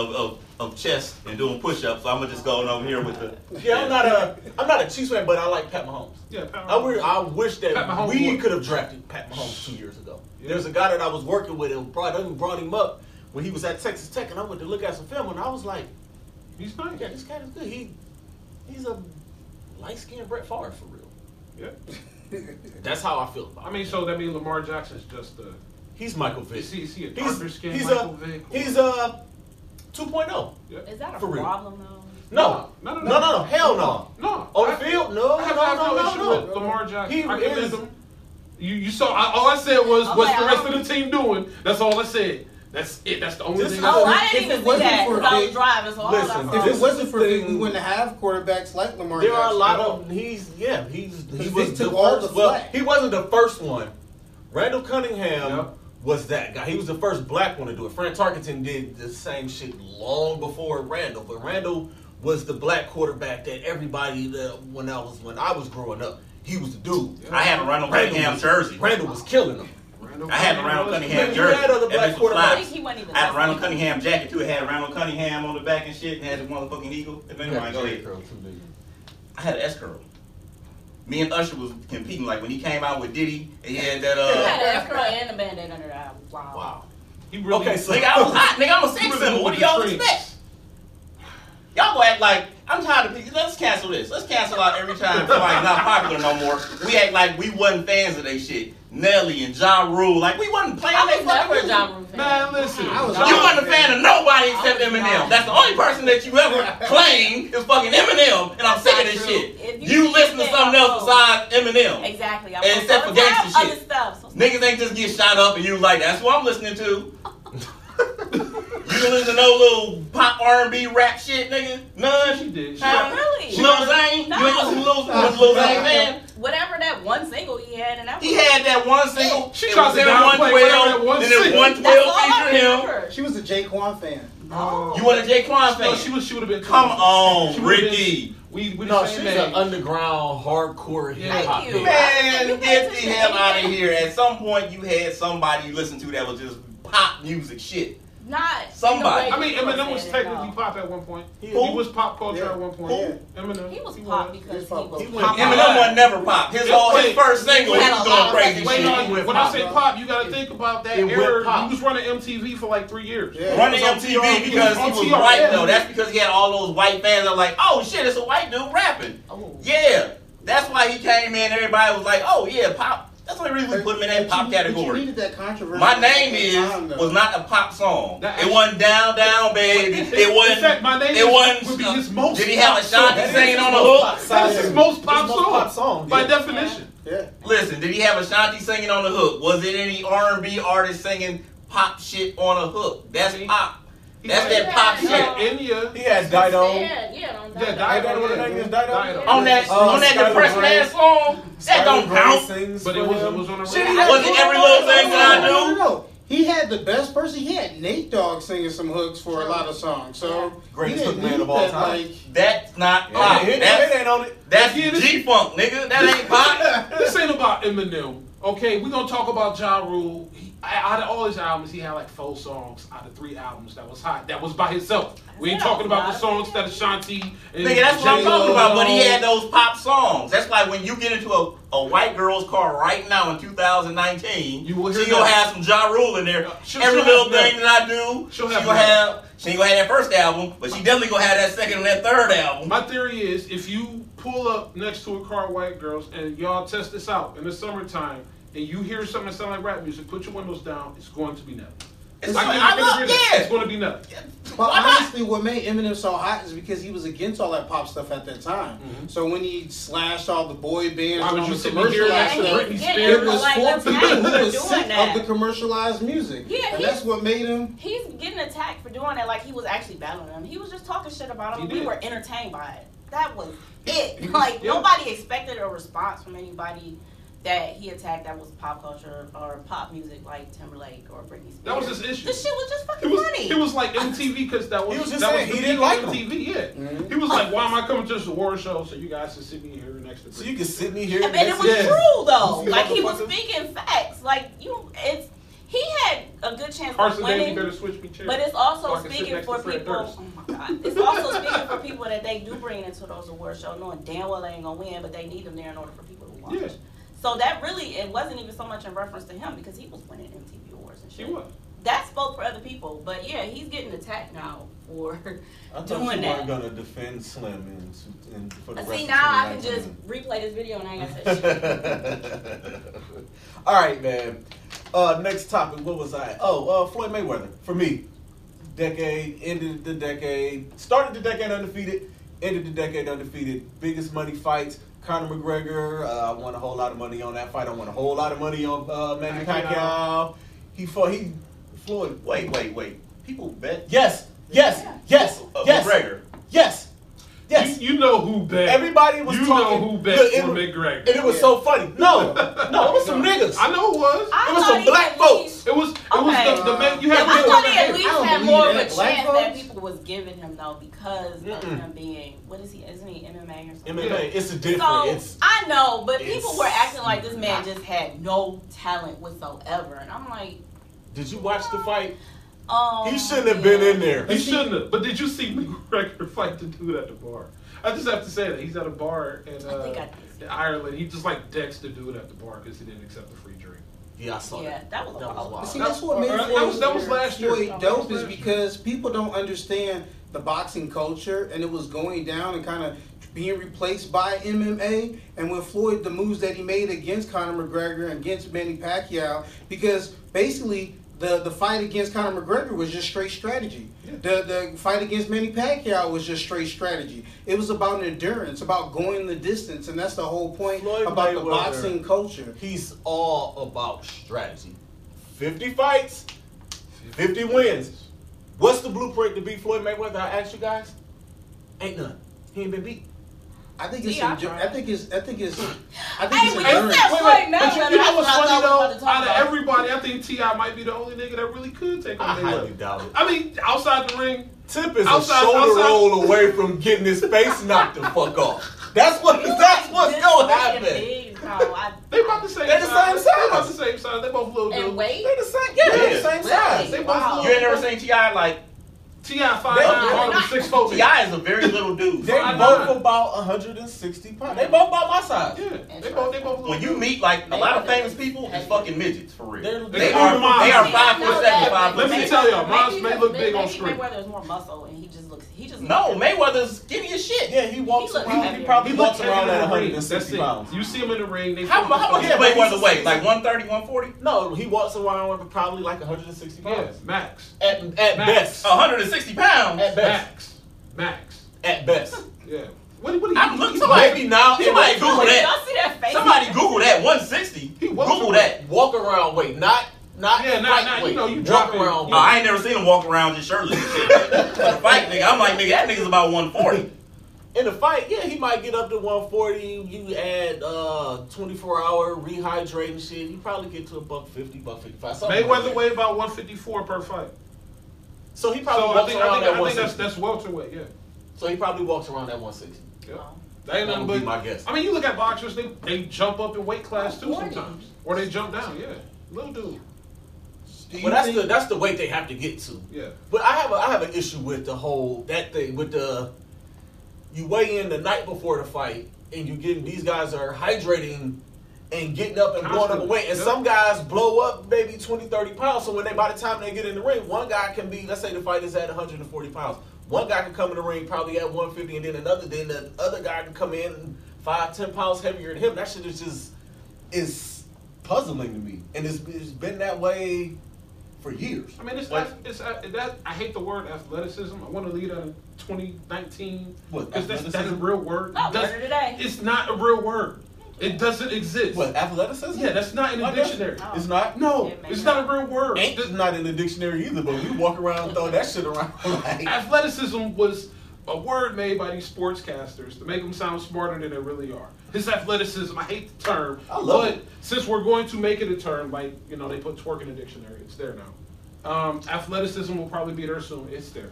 of, of, of chest and doing push-ups, so I'm gonna just go on over here with the. Yeah, I'm not a I'm not a Chiefs fan, but I like Pat Mahomes. Yeah, Pat I, Mahomes. re- I wish that we could have drafted Pat Mahomes two years ago. Yeah. There's a guy that I was working with and brought him brought him up when he was at Texas Tech, and I went to look at some film, and I was like, He's nice. yeah, this guy is good. He he's a light skinned Brett Favre for real. Yeah. That's how I feel about. I him. mean, so that means Lamar Jackson's just a. he's Michael Vick. Is he, is he a He's darker skinned he's Michael a Vick? he's a 2.0. Is that a For real. problem though? No, No, no, no, no. no, no, hell no. No. On I- the field, no, I have, no, no, no, issue no, with. Lamar Jackson. He I is- him. You, you saw. I, all I said was, Okay, what's the rest of the team doing? That's all I said. That's it. That's the only This thing. Oh. I didn't it even see that for because I was driving. So Listen, I If saw This it is wasn't for Vick, thing- we wouldn't have quarterbacks like Lamar There are a lot of he's yeah he's he was the took first. the well, he wasn't the first one. Randall Cunningham Yep. Was that guy. He was the first black one to do it. Fran Tarkenton did the same shit long before Randall, but Randall was the black quarterback that everybody that when I was when I was growing up, he was the dude. I had a Randall Randall Cunningham was- jersey. Randall was killing them. Randall I had the Randall Cunningham You jersey. had other black quarterbacks. I he wasn't even. I had a Randall listening. Cunningham jacket too. It had Randall Cunningham on the back and shit, and had the motherfucking eagle. If anybody go ahead. I had an S curl. Me and Usher was competing. Like when he came out with Diddy, and he had that. He had uh an F curl and a band-aid under that. Wow. Wow. He really, Okay, so- Nigga, I was hot. Nigga, I'm a He sex really symbol. What do y'all trends. expect? Y'all go act like I'm tired of people. Let's cancel this. Let's cancel out every time somebody's not popular no more. We act like we wasn't fans of they shit. Nelly and Ja Rule, like we wasn't playing I they was never fucking a music. Ja Rule fan. Man, listen. I was- You wasn't a fan of nobody except Eminem. not. That's the only person that you ever claimed is fucking Eminem, and I'm sick of this true. shit. You, you listen to something else oh. besides Eminem. Exactly. I'm Except for gonna gangsta shit. Other stuff. So Niggas ain't just get shot up and you like, that's what I'm listening to. You don't listen to no little pop R&B rap shit, nigga? None? She did. She Huh? Not really. Lil Zane? No. You ain't listen to Lil, was Lil Zane fan? Whatever that one single he had, and that He was had that one single. She was to him downplay whatever that 112, one then 112 That's featuring him. remember. She was a Jaquan fan. Oh. You want a Jaquan fan? No, she was. She would have been. Come on, She would've been- Ricky. We we No, the she's an underground hardcore Yeah. hip hop. Thank you. Man, get the hell out of here. At some point, you had somebody you listened to that was just pop music shit. Not Somebody. I mean, Eminem was technically pop at one point. He, Who? was pop culture Yeah. at one point. Who? Eminem. He was He pop was. because He he was pop. was. He went- pop. Eminem was never pop. His all his first single, he He was a doing lot of crazy fucking Wait, shit. no, He went when I say bro. pop, you got to think about that It era. pop. He was running MTV for like three years. Yeah. Running He was on MTV TRL. because He he was was white though. That's because he had all those white fans that were like, oh shit, it's a white dude rapping. Oh. Yeah. That's why he came in, everybody was like, oh yeah, pop. That's the only reason we put him in that But pop you- category. that. My name is was not a pop song. It wasn't down, down, baby. It wasn't. In fact, my name it wasn't. would be uh, his most did he have a song. Shanti That is singing on the hook? That is his most pop His most song. pop song, By yeah. definition. Yeah. Listen, did he have Ashanti singing on the hook? Was it any R and B artist singing pop shit on a hook? That's pop. He That's that pop shit. had Enya. He had Dido. Yeah, yeah, on Yeah, that. I don't know what the name is. Dido. Dido. On that, Uh, on that Skylar depressing Grey. ass song, that don't Skylar count. But it was, it was on the radio. Was it every little thing that I No, no, do? no. He had the best person. He had Nate Dogg singing some hooks for a lot of songs. So Greatest hook man of all that, time. Like, That's not pop. it, it That's ain't on it. that's Again, G funk, nigga. That ain't pop. this ain't about Eminem. Okay, we gonna talk about Ja Rule. He, out of all his albums, he had like four songs out of three albums that was hot. That was by himself. We ain't talking about the songs bad. that Ashanti and Nigga, that's what I'm talking about. But he had those pop songs. That's why when you get into a, a white girl's car right now in 2019, You will hear she gonna have some Ja Rule in there. Uh, she'll- Every she'll little thing that I do, She'll she have gonna have. She ain't gonna have that first album, but she definitely gonna have that second and that third album. My theory is if you pull up next to a car white girls and y'all test this out in the summertime and you hear something that sound like rap music, put your windows down. It's going to be nothing. It's I like- I I love- agree with that. yeah. It's going to be nothing. But Why not? honestly, what made Eminem so hot is because he was against all that pop stuff at that time. Mm-hmm. So when he slashed all the boy bands, Why and would all you the sit here commercialized next to stuff, Britney Yeah, Spears? it was like, for let's people who him was sick that. of the commercialized music, Yeah, and that's what made him. He's getting attacked for doing that like he was actually battling them. He was just talking shit about him. He We did. were entertained by it. That was it. Like yeah. nobody expected a response from anybody that he attacked that was pop culture or pop music like Timberlake or Britney Spears. That was his issue. The shit was just It fucking was, funny. it was like MTV because that was, He was just that saying was he didn't like of like 'em. MTV. Yeah, Mhm. he was like, "Why am I coming to this award show so you guys can sit me here next to?" So you can sit me here. and it was Yeah. true though. Like he was speaking facts. Like you, it's he had a good chance Carson of winning. better switch me chairs. But it's also I can sit speaking for people. Oh my god! It's also speaking for people that they do bring into those award shows, knowing damn well they ain't gonna win, but they need them there in order for people to watch. Yeah. So that really, it wasn't even so much in reference to him because he was winning MTV awards and She shit. was. That spoke for other people, but yeah, he's getting attacked now for. I thought doing you that. weren't gonna defend Slim and, and for the rest See of now I can 2019. just replay this video and I ain't got to say shit. All right, man. Uh, next topic. What was I? Oh, uh, Floyd Mayweather. For me, decade ended the decade. Started the decade undefeated. Ended the decade undefeated. Biggest money fights. Conor McGregor. Uh, I won a whole lot of money on that fight. I won a whole lot of money on uh, Manny Pacquiao. Pacquiao. He fought. He Floyd. Wait, wait, wait. People bet. Yes. Yes. Yeah. Yes. Uh, Yes. McGregor. Yes. Yes. You, you know who bet. Everybody was You talking. know who bet Look, it for was- McGregor. And it was so funny. No, no, it was some niggas. I know who was. I It was some black at folks. It was. It Okay. was the, the man. You had I people thought in he the at least I had more of a chance Black that people was giving him though because of Mm-mm. him being what is he? Isn't he MMA or something? MMA, it's a different. So it's I know, but people were acting like this man not- just had no talent whatsoever, and I'm like, Did you watch the uh, fight? Um, He shouldn't have been in there. He shouldn't have. But did you see McGregor fight the dude at the bar? I just have to say that he's at a bar in, I uh, think I did in Ireland. He just like decks the dude at the bar because he didn't accept the free drink. Yeah, I saw Yeah, that. that was a That was wild. wild. See, That- that's what made or- that was- that was last year. Floyd That dope was is last year. because people don't understand the boxing culture, and it was going down and kind of being replaced by MMA. And when Floyd, the moves that he made against Conor McGregor and against Manny Pacquiao, because basically the the fight against Conor McGregor was just straight strategy. The the fight against Manny Pacquiao was just straight strategy. It was about endurance, about going the distance, and that's the whole point Floyd about the boxing culture. He's all about strategy. 50 fights, 50 wins. What's the blueprint to beat Floyd Mayweather? I asked you guys. Ain't none. He ain't been beat. I think it's. See, I endu- tried. I think it's. I think it's. I think it's when you endurance. Wait, Floyd wait, but you, you know what's funny though? were about to talk Out of about. everybody, I think Ti might be the only nigga that really could take on I highly Mayweather. doubt it. I mean, outside the ring, Tip is Outside- a shoulder outside- roll away from getting his face knocked the fuck off. That's what. You That's like what's this gonna happen. no, I- they about the same. They're the same size. same They about the same size. They both little And dudes. weight. They the same. Yeah, they the Yeah. same Really? size. They both Wow. little. You ain't never seen Ti like Ti five They- nine, Harlem six foot. Ti is a very little dude. They I both know. about 160 pounds. They both about my size. Yeah, they both they both little. When you dudes. meet like a lot of famous people, it's fucking midgets for real. They're- They They are are they are five foot seven, five Let me tell y'all, Miles may look big on screen. Mayweather is more muscle, and he just looks. He just No, looks Mayweather's skinny as shit. Yeah, he walks He around. He probably He walks looks around at heavier in the ring. 160 pounds. You see him in the ring. They How- focus how on- much- Yeah, Yeah, wait, but what's the he's- weight? Like 130, 140? No, he walks around with probably like 160 Yeah, pounds. max, At, at Max. best. 160 pounds. At best. max, max. At best. Yeah. What? What? I'm looking he, somebody- Maybe now. Somebody Google walk- that. Y'all see that face? Somebody Google that 160. He was Google a- that. Walk around weight, not not Yeah, not- fight not, you know, you walk dropping- around. you Oh, I ain't never seen him walk around just shirtless. and shit. For the fight, nigga, I'm like, nigga, that nigga's about 140. In the fight, yeah, he might get up to 140. You add uh 24 hour rehydrating shit, you probably get to a buck 50, buck 55. something like Mayweather that. weighed about 154 per fight. So he probably So I walks think, I around think, at I think that's that's welterweight. Yeah. So he probably walks around that 160. Yeah. That ain't That nothing would but. my guess. I mean, you look at boxers; they they jump up in weight class too sometimes, or they jump down. Yeah, little dude. Well, that's the that's the weight they have to get to. Yeah. But I have a, I have an issue with the whole that thing with the you weigh in the night before the fight and you getting these guys are hydrating and getting up and blowing up weight and yeah. some guys blow up maybe 20 30 pounds so when they by the time they get in the ring one guy can be let's say the fight is at 140 pounds one guy can come in the ring probably at 150 and then another then the other guy can come in five ten pounds heavier than him that shit is just is puzzling to me and it's, it's been that way for years I mean, it's, What? it's uh, that. I hate the word athleticism. I want to lead that in 2019 What, because that's, that's a real word. I It does- learned today. It's not a real word. It doesn't exist. What athleticism? Yeah, that's not in the dictionary. Oh. It's not. No, It it's not. not a real word. Ain't The- not in the dictionary either. But we walk around and throw that shit around like. athleticism was a word made by these sportscasters to make them sound smarter than they really are. His athleticism, I hate the term, I love but it. since we're going to make it a term, like you know, they put twerk in the dictionary, it's there now. Um, athleticism will probably be there soon. It's there.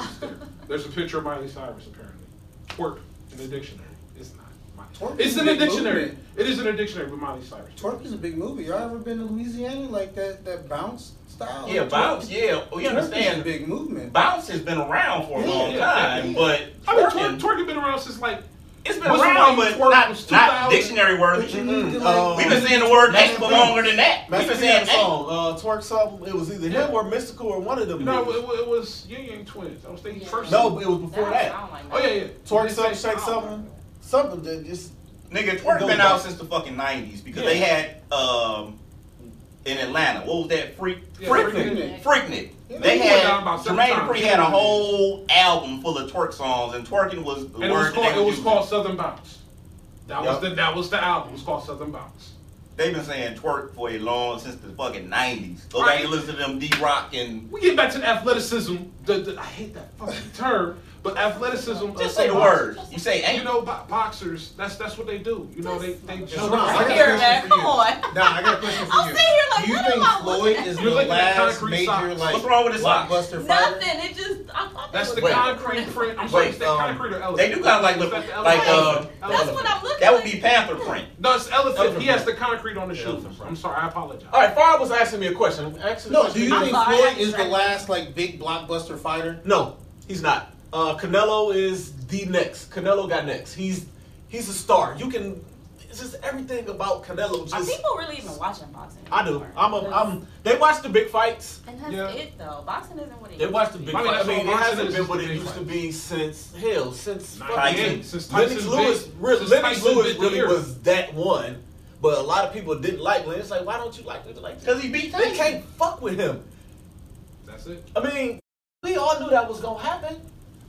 It's there. There's a picture of Miley Cyrus apparently. Twerk in the dictionary. It's not. Twerk It's in a the dictionary. movement. It is in the dictionary with Miley Cyrus. Twerk is a big movie. Y'all ever been to Louisiana? Like that, that bounce style? Yeah, bounce. Yeah, we Twerk is a understand. big movement. Bounce has been around for a long Yeah, time, yeah. but I mean, twerk, twerk has been around since like it's been What's the around, but not, not dictionary worthy. But you need to Mm-mm. Uh, We've been saying the word Master X for longer than that. We've been P had saying a X. song, uh, twerk something. It was either him or Mystikal or one of them. no, it, it was Yin Yang Twins. I was thinking Yeah. first. no, it was before That that. sound like Oh yeah, yeah. Twerk They something, say- shake something, something that just. Nigga, It twerk been out since the fucking nineties because Yeah. they had um in Atlanta. What was that? Freak, Yeah, Freaknik. Freaknik. They He went down had Jermaine. Dupri had a whole album full of twerk songs, and twerking was the And it word was called it was called Southern Bounce. That was the that was the album. It was called Southern Bounce. They've been saying twerk for a long since the fucking nineties. Go Right. back and listen to them D Rock and We get back to the athleticism. The, the, I hate that fucking term, but athleticism. of just say the words. You say ain't. You know, bo- boxers. That's that's what they do. You know, they they just. no, I got a Here, question man, come on. Nah, I got a question for I'm you. sitting here like, Do you think Floyd is the You're looking at last concrete major socks. like What's wrong with his socks? blockbuster fighter? Nothing. It just. I thought That's that the Wait. concrete print. I'm sorry, Wait, that um, concrete or elephant. They do kind of like look that like uh. That's what I'm looking. At. That would be Panther print. No, it's elephant. Elephant He has the concrete on the shoes. I'm sorry, I apologize. All right, Farr was asking me a question. Asking No, do you think Floyd is the last like big blockbuster fighter? No, he's not. Uh, Canelo is the next. Canelo got next. He's he's a star. You can. It's just everything about Canelo. Are people really even watching boxing? I do. I'm. A, I'm. They watch the big fights. And that's Yeah. it though. Boxing isn't what it They used watch to the be. big I mean, fights. I that's mean, all it boxing hasn't is, been is what the it big used to fights. be since hell, since Not fucking- Tyson. yet. Since Lennox Tyson Lewis, bit- re- since Lennox Tyson Lewis bit the really ear. was that one, but a lot of people didn't like Lennox. Like, why don't you like it? Like, Because he beat they Tyson. can't fuck with him. That's it. I mean, we all knew that was gonna happen.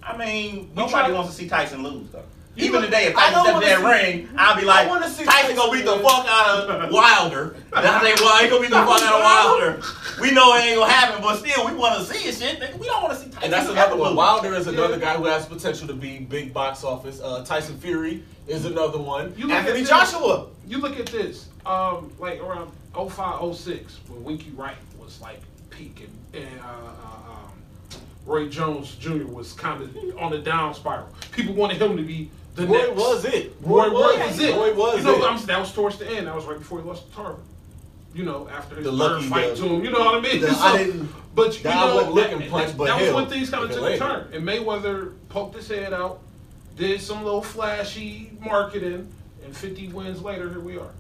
I mean, nobody wants to see Tyson lose though. You Even know- today, if I Tyson don't steps in that see- ring, I'll be like, wanna see Tyson gonna beat the fuck out of Wilder. That's they well, he gonna beat the fuck out of Wilder. We know it ain't gonna happen, but still, we want to see it. Shit, nigga. we don't want to see Tyson. And that's another one. lose. Wilder is another Yeah. guy who has potential to be big box office. Uh, Tyson Fury is another one. You look Anthony at this- Joshua. You look at this, um, like around 05, 06, when Winky Wright was like peaking, and uh, uh, Roy Jones Jr. was kind of on the down spiral. People wanted him to be the Roy next. was it. Roy, Roy was, was it. Roy was you know, it. I'm, that was towards the end. That was right before he lost to Tarver. You know, after his The third fight the- to him. You know what I mean? the I didn't- But you I know, wasn't looking that, punch, that, but that was when things kind of took a turn. And Mayweather poked his head out, did some little flashy marketing, and 50 wins later, here we are.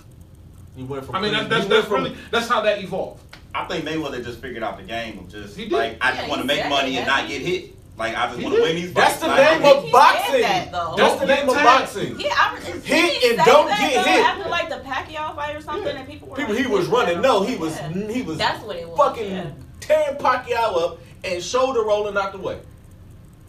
He went from. I mean, that's, that's, that's from- really that's how that evolved. I think Mayweather just figured out the game of just like I just want to make said money and not get hit. Like I just want to win these That's the name of think he said boxing. that. That's the name of boxing. Yeah, I didn't Hit and don't that, get though, hit. After like the Pacquiao fight or something, Yeah. and people were People, like, he was running. No, he was. yeah. He was. That's what it was. Fucking yeah. tearing Pacquiao up and shoulder rolling out the way.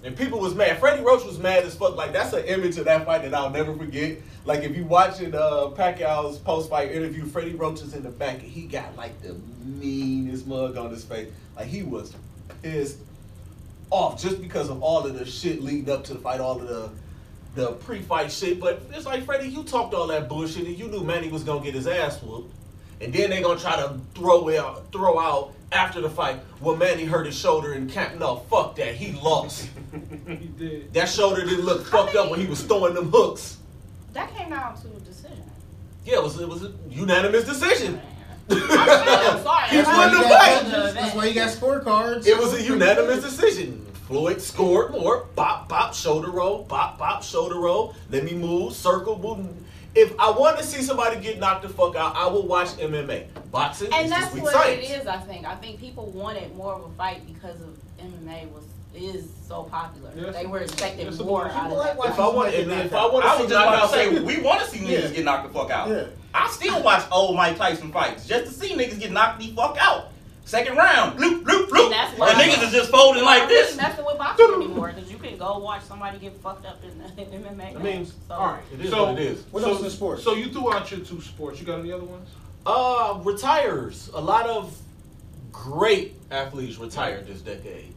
And people was mad. Freddie Roach was mad as fuck. Like that's an image of that fight that I'll never forget. Like if you watching uh, Pacquiao's post fight interview, Freddie Roach is in the back and he got like the meanest mug on his face. Like he was pissed off just because of all of the shit leading up to the fight, all of the the pre-fight shit. But it's like Freddie, you talked all that bullshit and you knew Manny was gonna get his ass whooped. And then they gonna try to throw out throw out after the fight. Well Manny hurt his shoulder and camp no, fuck that. He lost. he did. that shoulder didn't look fucked up when he was throwing them hooks. That came down to a decision. Yeah, it was it was a unanimous decision. I'm sorry. He That's why, won you the got fight. judges. That's why you got scorecards. It was a unanimous decision. Floyd scored more. Bop, bop, shoulder roll. Bop, bop, shoulder roll. Let me move, circle, move. If I want to see somebody get knocked the fuck out, I will watch MMA. Boxing And is that's just what science. it is. I think. I think people wanted more of a fight because of MMA was is so popular. Yes. They were expecting Yes, more people out like of that. watching If I want, somebody if knocked I out. want I to was see just about to say, we want to see niggas Yeah. get knocked the fuck out. Yeah. I still watch old Mike Tyson fights just to see niggas get knocked the fuck out. Second round, bloop, bloop, bloop. And that's And why- niggas is just folding like I'm really this. messing with boxing anymore because you can go watch somebody get fucked up in, in MMA. I mean, so, All right. It is so, what it is. What so, else in sports? So you threw out your two sports. You got any other ones? Uh, retires. A lot of great athletes retired this decade.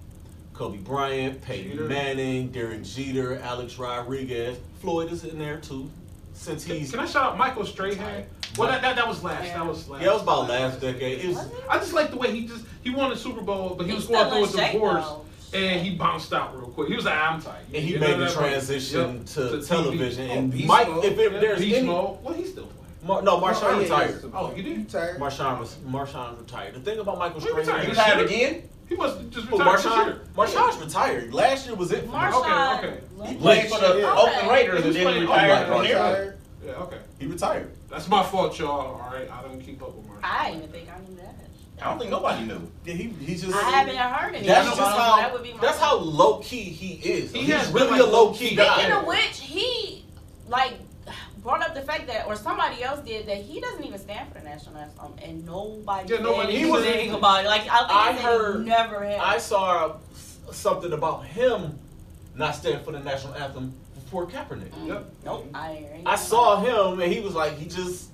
Kobe Bryant, Peyton Jeter. Manning, Derek Jeter, Alex Rodriguez. Floyd is in there too. Since he's Can I shout out Michael Strahan? Well, that, that, that was last. That was last. yeah, it was about last decade. It was, Was it? I just like the way he just he won the Super Bowl, but he, He's was going through in a divorce though. and he bounced out real quick. He was like, I'm tight. and he You made the transition Yep, to, TV. television. Oh, and beast Mike, mode. if, if Yeah, there's Beast any, mode. Well, he's still playing. Mar- no, oh, Marshawn Oh, retired. he's- Oh, he did? Retired. Marshawn was Marshawn retired. The thing about Michael He retired. Strahan, He He retired again. He was just Who, retired this Marshawn. Marshawn's retired. Last year was it. Marshawn. Okay, okay. He played for the Oakland Raiders and then retired from there. Retired. Yeah, okay. He retired. That's my fault, y'all. All right, I don't keep up with Marshawn. I didn't even think I knew that. I don't think nobody knew. Yeah, he, he just. I haven't heard anything. That's just how. that would be my That's how low key he is. He He's really like a low key low-key. guy. Speaking of which, he like brought up the fact that, or somebody else did that he doesn't even stand for the national anthem, and nobody Yeah, nobody- he was- anything about it. Like I think I he heard- never had. I saw something about him not standing for the national anthem for Kaepernick. Mm. Yep. Nope. I, ain't I saw him and he was like, he just,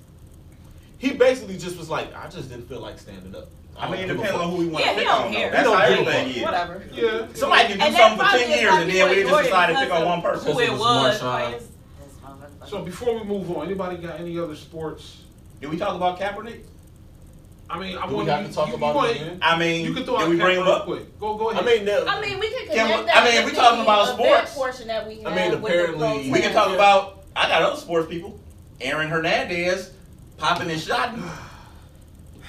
he basically just was like, I just didn't feel like standing up. I mean, it don't give a depends on who we want Yeah, to pick on. though. care. That's He how don't give a everything is. Whatever. Yeah. Somebody can do And something for ten years and then we just ignored it decided to pick because on one person. Who It it was was. Marshawn. like, it's- it's motherfucker. So before we move on, anybody got any other sports? Did we talk about Kaepernick? I mean, I Do we have you, to talk you, about you it want- again? I mean, You can throw did out we bring Cap him up? quick. Go, go ahead. I mean, that, I mean, we could Can we- connect that. I mean, with we talking about event sports. portion that we have. I had mean, with the apparently- We can talk about. I got other sports people. Aaron Hernandez popping and shotting.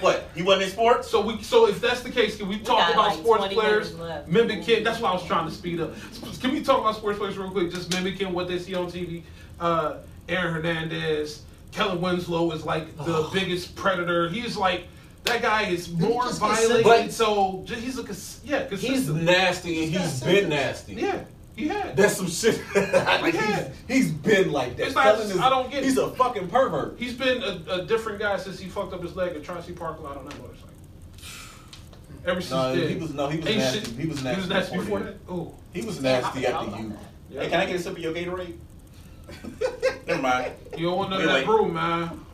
What? He wasn't in sports? So we, so if that's the case, can we talk got, about like, sports players mimicking? That's why I was trying to speed up. Can we talk about sports players real quick? Just mimicking what they see on TV. Uh, Aaron Hernandez, Kellen Winslow is like the biggest predator. He's like that guy is more just violent. But- and so j- he's a cons- yeah he's nasty and he's been nasty. yeah, he had. That's some shit. like Yeah. he's, he's been like that. It's not- Kellen is- I don't get it. He's a fucking pervert. He's been a, a different guy since he fucked up his leg at Tracy Park lot on that motorcycle. Ever since No, then. he was no, he was Ain't nasty. shit- He was nasty. He was nasty before then. that. Oh, He was Yeah, nasty I after forgot you. yeah. Hey, can I get a sip of your Gatorade? Never mind. You don't want none of that wait. brew, man.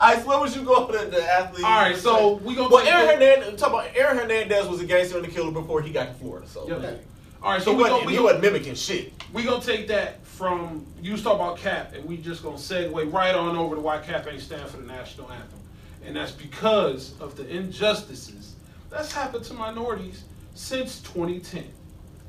Ice, swear, was you going with the athlete? All right, so we gonna well, Aaron Hernandez. Talk about Aaron Hernandez was a gangster and a killer before he got to Florida. So Yep. like, All right, he, so we wasn't, gonna, we, he wasn't mimicking shit. we gonna take that from you was talking about Cap, and we just gonna segue right on over to why Cap ain't stand for the national anthem, and that's because of the injustices that's happened to minorities since 2010.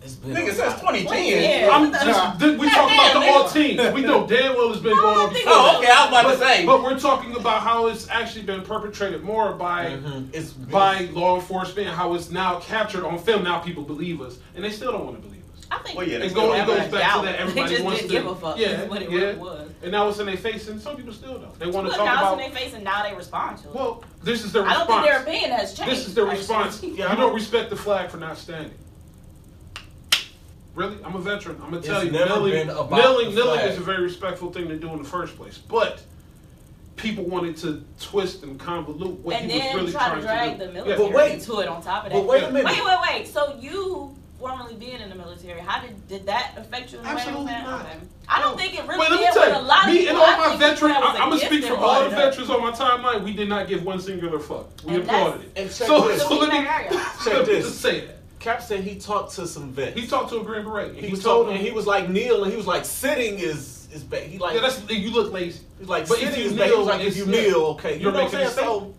It's been Nigga, a since 2010. Yeah. I'm just th- we talking about the all team. We know damn well it's been going on before. Oh, okay. I was about But, to say. but we're talking about how it's actually been perpetrated more by Mhm. It's by law enforcement, how it's now captured on film. Now people believe us, and they still don't want to believe us. I think Well, yeah, It, that's go, it goes happening. back to Doubt. that They everybody just wants didn't to give a fuck, Yeah, what it yeah. really was. And now it's in their face, and some people still don't. They want to Look, talk now about. it's in their face and now they respond to it. Well, this is their I don't think their opinion has changed. this is their response. Yeah, I you don't- don't respect the flag for not standing. Really, I'm a veteran. I'm gonna tell It's you, never kneeling, been about kneeling, the kneeling flag. is a very respectful thing to do in the first place. But people wanted to twist and convolute what and he was then really try trying to drag do. the Yeah. military But wait. into it on top of that. But wait a minute. Wait, wait, wait. So you formerly being in the military, how did did that affect you in way Absolutely not. Okay. I don't think it really Wait, let me did tell you, a lot of me people. and all I my think veteran, that was I, I'm gonna speak for all the veterans on my timeline. We did not give one singular fuck. We And applauded it. And check So, so let me Check let me this. just say that. Cap said he talked to some vets. He talked to a Green Beret. He, He, was told talking, him, and he was like kneel, and he was like sitting is is bad. He like yeah, that's you look lazy. he's like but if sitting you is bad. He was like if you it's- yeah. kneel, okay, you You're know what I'm making saying? So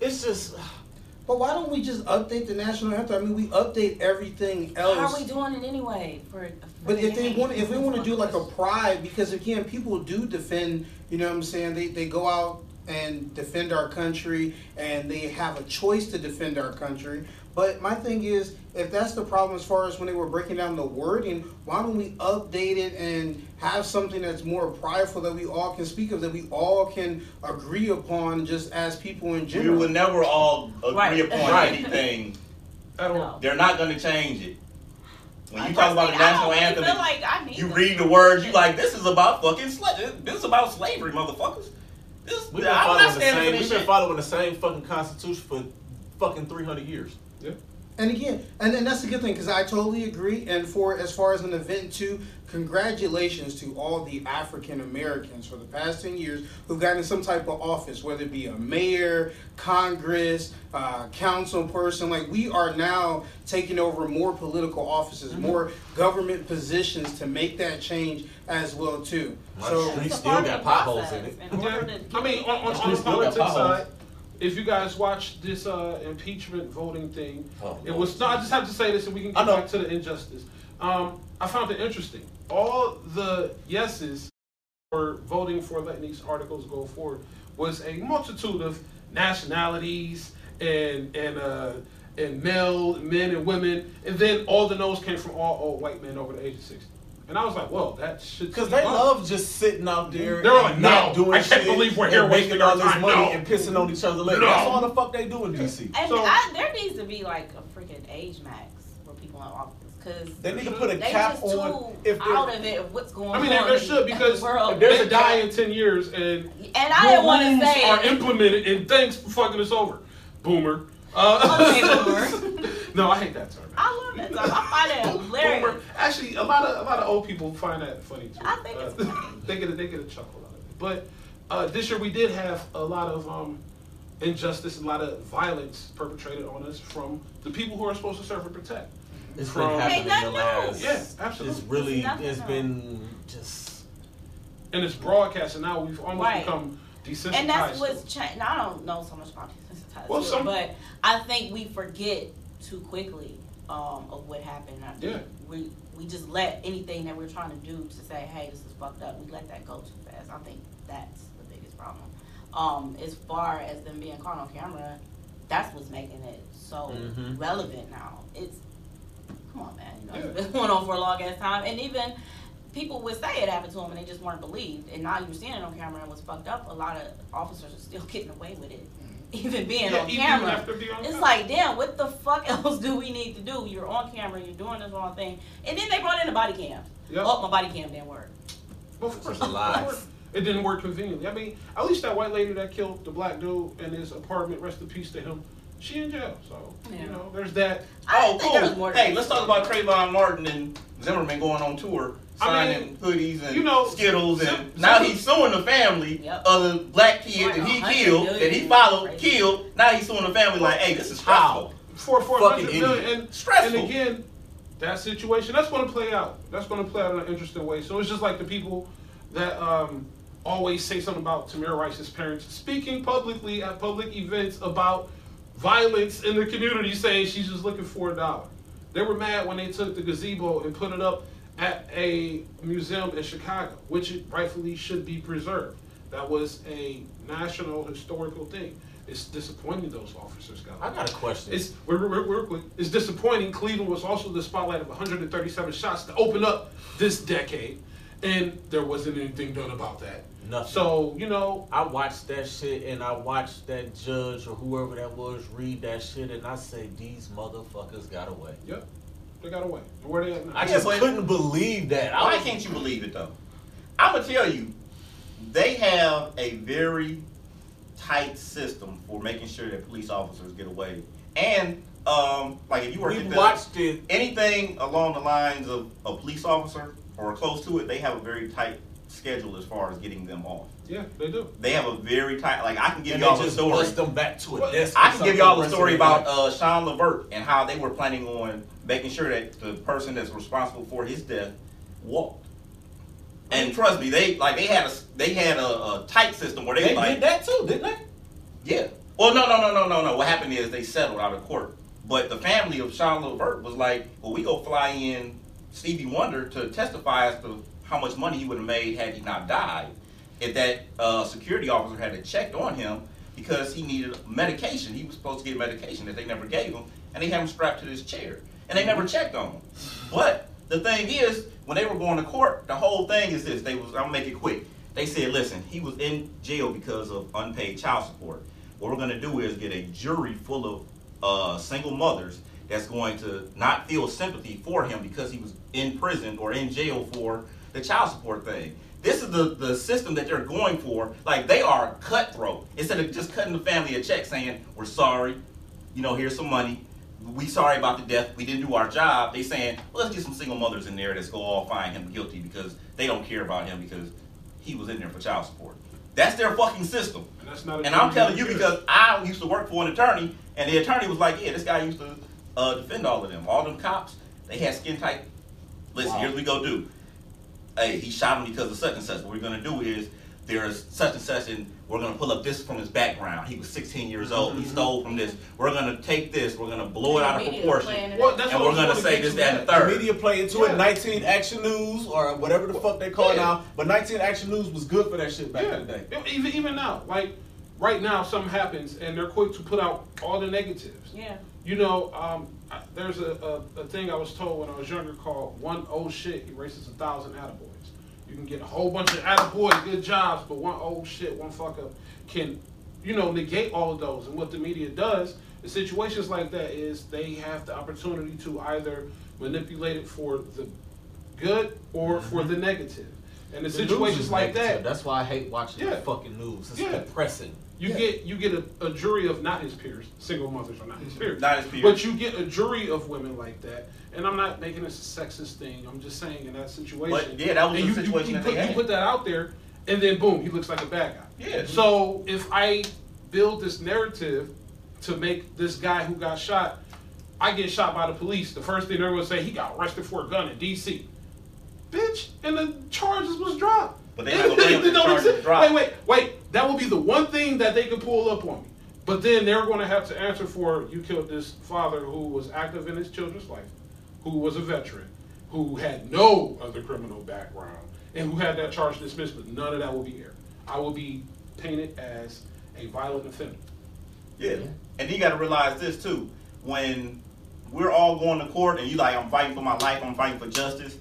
it's just But why don't we just update the national anthem? I mean, we update everything else. How are we doing it anyway? For, for But the if they want, if we want to do like a pride, because again, people do defend. You know what I'm saying? They they go out and defend our country, and they have a choice to defend our country. But my thing is, if that's the problem as far as when they were breaking down the wording, why don't we update it and have something that's more prideful that we all can speak of, that we all can agree upon just as people in general? We general? will never all agree Right. upon Right. anything. No. They're not going to change it. When you I talk about the national anthem, like I need you to- read the words, you like, this is about fucking slavery. This is about slavery, motherfuckers. This, We've been I'm following not the same. We've been following the same fucking constitution for fucking three hundred years. Yeah. And again, and, and that's a good thing because I totally agree. And for as far as an event too, congratulations to all the African Americans for the past ten years who've gotten some type of office, whether it be a mayor, Congress, uh, council person. Like we are now taking over more political offices, Mm-hmm. more government positions to make that change as well too. My So we still got potholes in it. In order Yeah. to I mean, on, on, on the Still politics side, if you guys watch this uh, impeachment voting thing, Oh, it was no. I just have to say this, and we can get back to the injustice. Um, I found it interesting. All the yeses for voting for letting these articles go forward was a multitude of nationalities and and uh, and male men and women, and then all the no's came from all old white men over the age of sixty. And I was like, well, that should Because they fun. love just sitting out there. They're like, not no, doing I can't shit believe we're here wasting all this time. money No. and pissing on each other. legs. No. That's all the fuck they do in DC. And So- I, there needs to be like a freaking age max for people in office because They need to put a cap just too on if out of it of what's going on. I mean, on. there, there should because the world. if there's a die in ten years, and and I didn't want to rules say are implemented. And thanks for fucking us over, boomer. Uh, no, I hate that term. I love that. Term. I find it hilarious. Boomer. Actually, a lot of a lot of old people find that funny too. I think it's Uh, funny. they get a, they get a chuckle out of it. But uh, this year we did have a lot of um, injustice, and a lot of violence perpetrated on us from the people who are supposed to serve and protect. It's From- been happening Ain't the last. new. Yeah, absolutely. It's really. It's nothing It's been just. And it's broadcast, and now we've almost Right. become desensitized. And that's what's it. changed. I don't know so much about desensitized, Well, to some- but I think we forget too quickly um, of what happened. I think Yeah. We we just let anything that we're trying to do to say, hey, this is fucked up. We let that go too fast. I think that's the biggest problem. Um, as far as them being caught on camera, that's what's making it so Mhm. relevant now. It's come on, man. You know, Yeah. it's been going on for a long ass time, and even people would say it happened to them and they just weren't believed. And now you're seeing it on camera and was fucked up. A lot of officers are still getting away with it, even being Yeah, on even camera. after being on It's camera. like, damn, what the fuck else do we need to do? You're on camera, you're doing this wrong thing, and then they brought in the body cam. Yep. Oh, my body cam didn't work. Well, of course, It's a lie. It didn't work conveniently. I mean, at least that white lady that killed the black dude in his apartment, rest in peace to him, she in jail. So, Yeah. you know, there's that. I Oh, think there was cool. Hey, let's talk about Trayvon Martin and Zimmerman going on tour, I signing hoodies and you know, Skittles, and Zim- now Zim- he's suing the family Yep. of the black kid Right, that he killed, that he followed, Crazy. killed. Now he's suing the family like, hey, this is How? stressful. For for Fucking 100 million, idiot. and Stressful. And again, that situation that's going to play out. That's going to play out in an interesting way. So it's just like the people that um, always say something about Tamir Rice's parents speaking publicly at public events about violence in the community, saying she's just looking for a dollar. They were mad when they took the gazebo and put it up at a museum in Chicago, which it rightfully should be preserved. That was a national historical thing. It's disappointing those officers got. I got a question. It's we're, we're, we're, it's disappointing. Cleveland was also the spotlight of 137 shots to open up this decade, and there wasn't anything done about that. Nothing. So you know, I watched that shit and I watched that judge or whoever that was read that shit and I say these motherfuckers got away. yep, they got away. Where they at now? I just but- couldn't believe that. I Why was- can't you believe it though? I'm gonna tell you, they have a very tight system for making sure that police officers get away. And um, like if you work we at the, watched it. anything along the lines of a police officer or close to it, they have a very tight schedule as far as getting them off. Yeah, they do. They have a very tight. Like I can give And y'all they the just story. bust them back to a Well, desk. I can give y'all the rest of story about night. uh, Sean Levert and how they were planning on making sure that the person that's responsible for his death walked. And trust me, they like they had a they had a, a tight system where they, They like did that too, didn't they? yeah. Well, no, no, no, no, no, no. What happened is they settled out of court. But the family of Sean Levert was like, well, we go fly in Stevie Wonder to testify as to how much money he would have made had he not died. If that uh, security officer had checked on him because he needed medication. He was supposed to get medication that they never gave him, and they had him strapped to this chair, and they never checked on him. But the thing is, when they were going to court, the whole thing is this. They was I'll make it quick. They said, listen, he was in jail because of unpaid child support. What we're gonna do is get a jury full of uh, single mothers that's going to not feel sympathy for him because he was in prison or in jail for the child support thing. This is the, the system that they're going for. Like they are cutthroat. Instead of just cutting the family a check saying, We're sorry, you know, here's some money. We sorry about the death. We didn't do our job. They saying, well, let's get some single mothers in there that's go all find him guilty because they don't care about him because he was in there for child support. That's their fucking system. And that's not. And I'm telling you because I used to work for an attorney, and the attorney was like, "Yeah, this guy used to uh, defend all of them. All them cops, they had skin tight. Listen, Wow. here's what we go do. Hey, he shot him because of such and such. What we're gonna do is there's such and such, and we're gonna pull up this from his background. He was 16 years old. Mm-hmm. He stole from this. We're gonna take this. We're gonna blow it out of proportion, Well, that's and we're gonna say this, get that, and the to The third. media play into Yeah. it. 19 Action News or whatever the fuck they call it Yeah. now. But 19 Action News was good for that shit back yeah. in the day. Even even now, like right now, something happens and they're quick to put out all the negatives. Yeah. You know, um, I- there's a, a, a thing I was told when I was younger called one old shit erases a thousand attaboys. You can get a whole bunch of attaboys, good jobs, but one old shit, one fuck up can, you know, negate all of those. And what the media does in situations like that is they have the opportunity to either manipulate it for the good or for the negative. And in The situations like negative. that, That's why I hate watching Yeah. the fucking news. It's Yeah. depressing. You Yeah. get you get a, a jury of not his peers, single mothers are not his mm-hmm. peers. Not his peers. But you get a jury of women like that, and I'm not making this a sexist thing. I'm just saying in that situation. But, yeah, that was and the you, situation you, that put, they you put that out there, and then boom, he looks like a bad guy. Yeah. Mm-hmm. So if I build this narrative to make this guy who got shot, I get shot by the police. The first thing they're gonna say, he got arrested for a gun in D.C. Bitch, and the charges was dropped. But they not gonna bring up They don't exist. dropped. Wait, wait, wait. That will be the one thing that they can pull up on me. But then they're going to have to answer for you killed this father who was active in his children's life, who was a veteran, who had no other criminal background, and who had that charge dismissed. But none of that will be aired. I will be painted as a violent offender. Yeah. And you got to realize this too. When we're all going to court and you like, I'm fighting for my life, I'm fighting for justice,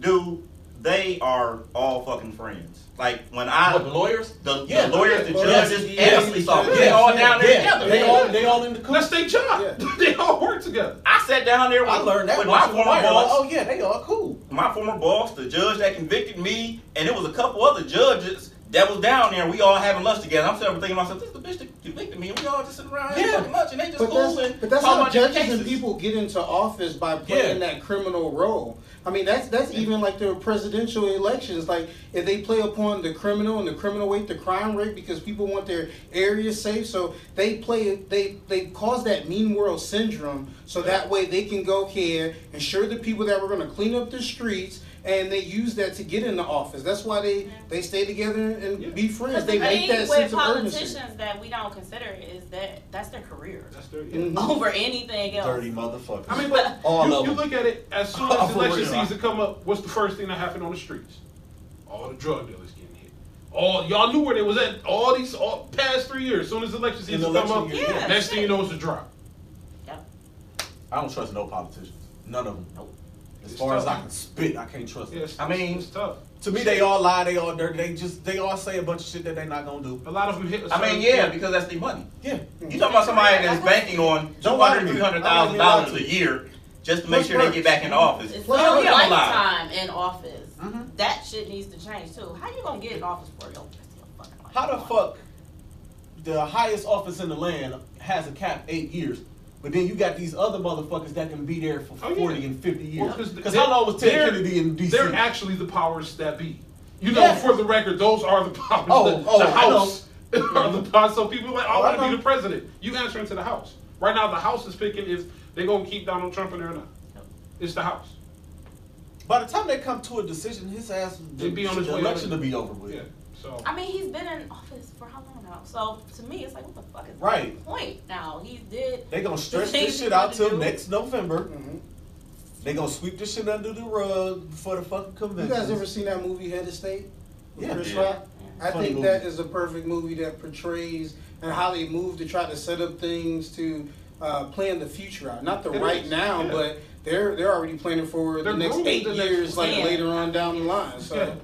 dude, they are all fucking friends. Like when I, What, the lawyers? the, Yeah. the lawyers, the judges, yes, and yes, the police officers, yes, they all down there Yeah, together. they all they all in the coop. That's their job. Yeah. they all work together. I sat down there with, I learned that with my former while. Like, boss, oh yeah, they all cool. my former boss, the judge that convicted me, and it was a couple other judges that was down there. We all having lunch together. I'm sitting there thinking to myself, this is the bitch that convicted me, and we all just sitting around having Yeah. fucking lunch, and they just But cool that's, and but that's how about judges and people get into office by playing Yeah. that criminal role. I mean, that's that's even like the presidential elections. Like if they play upon the criminal and the criminal rate, the crime rate, because people want their areas safe, so they play they they cause that mean world syndrome. So that way they can go here, ensure the people that were going to clean up the streets. And they use that to get in the office. That's why they, they stay together and Yeah. be friends. Because They the make thing that with sense of urgency. politicians that we don't consider is that that's their career That's their. Mhm. over anything else. Dirty motherfuckers. I mean, but All you, of you look at it as soon as election season come up. What's the first thing that happened on the streets? All the drug dealers getting hit. All y'all knew where they was at. All these all, past three years. As soon as election season come up, year, yeah. next thing you know, it's a drop. Yep. I don't trust no politicians. None of them. Nope. As It's far as. I can spit, I can't trust Yeah, them. I mean- it's tough. To me, they all lie. They all dirty. They just they all say a bunch of shit that they're not gonna do. A lot of them hit. I mean, yeah, point. because that's their money. Yeah. You talking about somebody that's banking on two Don't lie to hundred, me. three hundred I thousand don't like dollars a year just to make Plus sure they get back in the office. It's Well, still yeah, I'm lifetime in office. Mhm. That shit needs to change too. How you gonna get in office for your your fucking life? How the fuck the highest office in the land has a cap eight years, but then you got these other motherfuckers that can be there for Oh, yeah. forty and fifty years? 'cause Because they're- how long was Ted Kennedy in D.C.? They're actually the powers that be. You know, Yeah. for the record, those are the powers. Oh, the, oh, the House are the powers. So people are like, Oh, I I want to be the president. You answer into the House. Right now, the House is picking if they're going to keep Donald Trump in there or not. It's the House. By the time they come to a decision, his ass the, He'd be on his the election to be over with. Yeah. So I mean, he's been in office for how long now? So to me, it's like, what the fuck is Right. the point now? He did. They're gonna stretch this shit out till next November. Mhm. They gonna sweep this shit under the rug before the fucking You guys ever seen that movie Head of State? With Yeah. Chris Yeah. Rock? I Funny think movie. that is a perfect movie that portrays and how they move to try to set up things to uh, plan the future out. Not the It right is, now, yeah. but they're they're already planning for They're the next eight the next- years, like Yeah. later on down the line. So.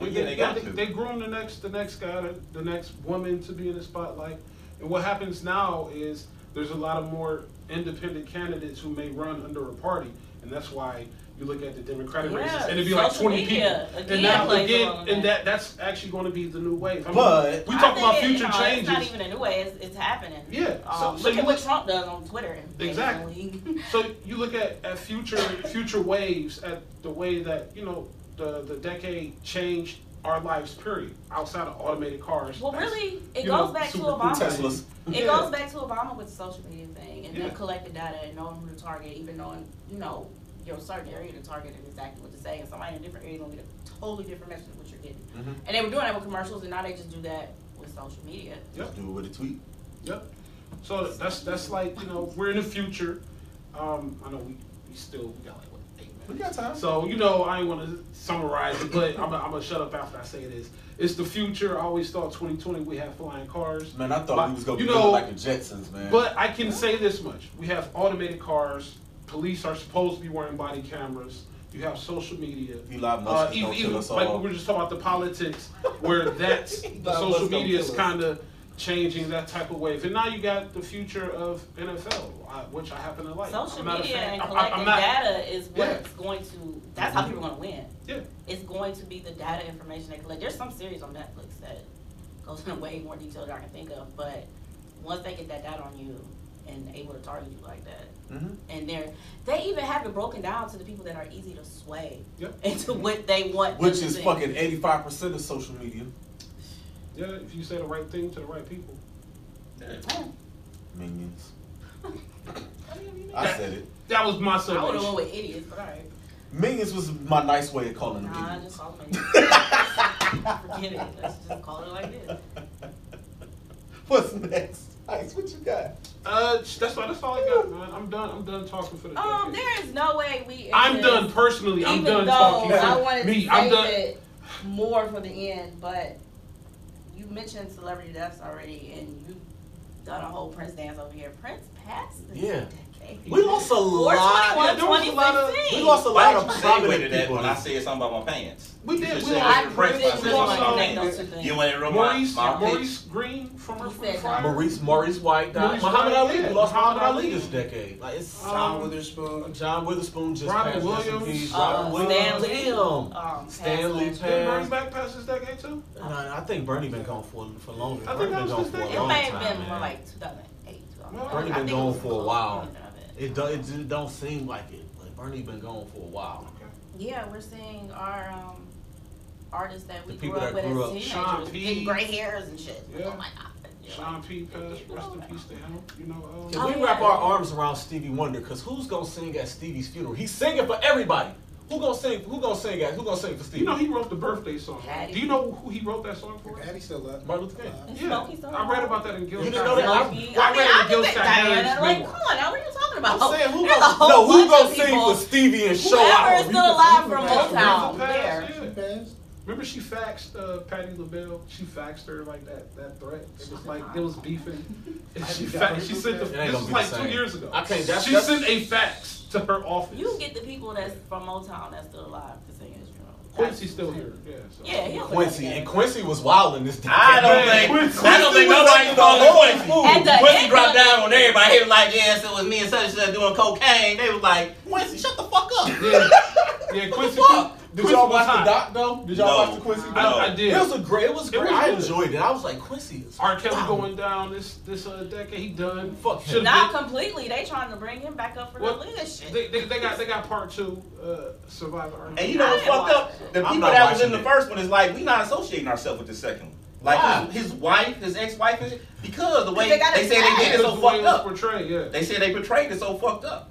Yeah. Well, They, yeah, they got they, to. they groom the next the next guy, the, the next woman to be in the spotlight. And what happens now is there's a lot of more independent candidates who may run under a party, and that's why you look at the Democratic Yeah, races and it'd be like 20 media, people. again, and now again, and that. that that's actually going to be the new wave. I mean, But- we talk think about it- future no, changes. It's not even a new way. It's, it's happening. Yeah, so- Um, so look you at what Trump does on Twitter. Exactly. So you look at, at future future waves at the way that you know the the decade changed our lives. Period. Outside of automated cars. Well, really, it goes know, back to super cool. Obama. Teslas. It Yeah. goes back to Obama with the social media thing and Yeah. them collecting data and knowing who to target, even knowing, you know, your certain area to target and exactly what to say. And somebody in a different area gonna get a totally different message than what you're getting. Mhm. And they were doing that with commercials, and now they just do that with social media. Yep. Do it with a tweet. Yep. So that's that's like you know we're in the future. Um, I know we, we still we got like what eight minutes. We got time. So you know I ain't want to summarize it, but I'm gonna shut up after I say this. It's the future. I always thought 2020 we have flying cars. Man, I thought But, we was gonna you be know, like the Jetsons, man. But I can say this much: we have automated cars. Police are supposed to be wearing body cameras. You have social media. Elon Musk Uh, even, even kill us like all. we were just talking about the politics, where that's the social media is kind of changing that type of wave. And now you got the future of NFL, uh, which I happen to like. Social media and collecting not- data is Yeah. what's going to. That's how people are going to win. Yeah. It's going to be the data information they collect. There's some series on Netflix that goes into way more detail than I can think of, but once they get that data on you and able to target you like that, Mhm. and they're they even have it broken down to the people that are easy to sway Yep. into what they want. Which is fucking eighty five percent of social media. Yeah, if you say the right thing to the right people. Minions. I said it. That was my I would have summation. went with idiots, but alright. Minions was my nice way of calling them Nah, idiots. just call them idiots. Forget it. Let's just call it like this. What's next? Ice, what you got? Uh, that's all. That's all I got, man. I'm done. I'm done talking for the Um, decade. there is no way we. I'm done personally. I'm Even done though talking. I for wanted me. to I'm save done. it more for the end, but you mentioned celebrity deaths already, and you've done a whole Prince dance over here. Prince passed Yeah. Decade. We lost a lot. Yeah, there was a lot of- We lost a Why lot of you prominent people. when I said something about my pants? We did. We lost I your Prince. Prince. didn't We lost, to connect those two things. You want to run my, Maurice, my Maurice Green from He Earth, Wind, said. Maurice Maurice White died. Maurice Muhammad White, Ali. yeah. We lost Muhammad Muhammad Ali Ali. this decade. Like it's John um, Witherspoon. John Witherspoon just Robin passed. Rest Williams. Uh, Robin Williams. Stan Lee, um, Stan Lee passed passed. Bernie Mac past this decade too? I, I think Bernie been gone for for longer. I Bernie think that been was gone for a decade. It may have been more like 2008, Bernie been gone for a while. To the end of it. It, do, it just don't seem like it. Like Bernie been gone for a while. Yeah, we're seeing our um, artists that we The grew up that with grew as up. teenagers Sean P. getting gray hairs and shit. Yeah. Oh my god. Yeah. Sean P. passed. Rest in peace to him. You know. Uh, Can Oh, we yeah. wrap our arms around Stevie Wonder? Cause who's gonna sing at Stevie's funeral? He's singing for everybody. Who gonna sing? Who gonna sing at? Who gonna sing for Stevie? You know he wrote the birthday song. Patti. Do you know who he wrote that song for? Patti still up. Martin Luther King. Uh, Is Yeah, Smokey still I read about that in Gil. You didn't know that? Smokey. I I mean, read it in Gil can Diana. Like, come on, now what are you talking about? I'm saying who There's gonna, whole no, who bunch gonna of sing people. for Stevie and show Whoever is still alive from Aretha Motown passed, there. yeah. Remember she faxed uh, Patti LaBelle? She faxed her like that that threat. It was like it was beefing. And she faxed. She sent the. This was like two years ago. I can't- that's- she that's- sent a fax to her office. You get the people that's from Motown that's still alive to sing his funeral. Quincy's still here. Yeah. So. Yeah, he'll Quincy and Quincy was wild in this. I don't Man, think Quincy- I don't think nobody like calling Quincy. whole Quincy dropped of down on everybody. He was like, "Yes, it was me and such and such doing cocaine." They was like, "Quincy, shut the fuck up." Yeah. Yeah. Quincy. Fuck? Did Quincy y'all watch the doc though? Did y'all No. watch the Quincy I, doc? I did. It was a great. It was It great. was I enjoyed it. I was like, Quincy is. R. Kelly wow. going down this this uh, decade. He done. Fuck him. Not been- completely. They trying to bring him back up for Well, the leadership. They, they, they got they got part two. Uh, Survivor. R. And you know I what's didn't fucked up? it. The people that was in watching the it. first one is like, we not associating ourselves with the second one. Like Why? his, his wife, his ex-wife, is because the way they got they it said they did it so fucked it was up. portrayed. Yeah. They said they portrayed it so fucked up.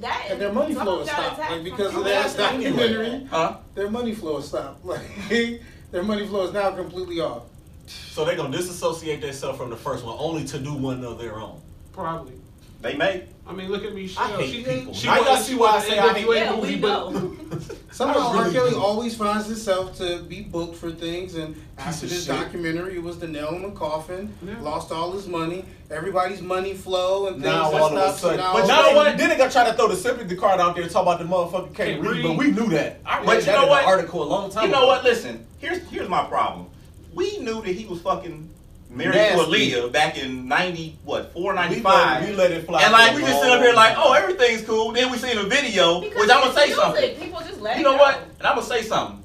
That And their money flow of has them got stopped. Like because of that documentary, Huh? their money flow has stopped. Like their money flow is now completely off. So they're gonna disassociate themselves from the first one, only to do one of their own. Probably. They may. I mean, look at Michelle. I hate she, people. She, now y'all see why I say I hate people. movie, but somehow really R. Kelly always finds himself to be booked for things. And after this shit. documentary, it was the nail in the coffin. Yeah. Lost all his money. Everybody's money flow and things. Now all of a sudden, but now what? Then they got try to throw the sympathy card out there and talk about the motherfucking can't, read, but we knew that. I read but you that know what? Article a long time. You know what? Listen, here's here's my problem. We knew that he was fucking Mary Aaliyah back in ninety what four ninety five. We let it fly. And like we just sit up here like, oh, everything's cool. Then we seen a video, because which I'm gonna say something. People just let you know go. what? And I'm gonna say something.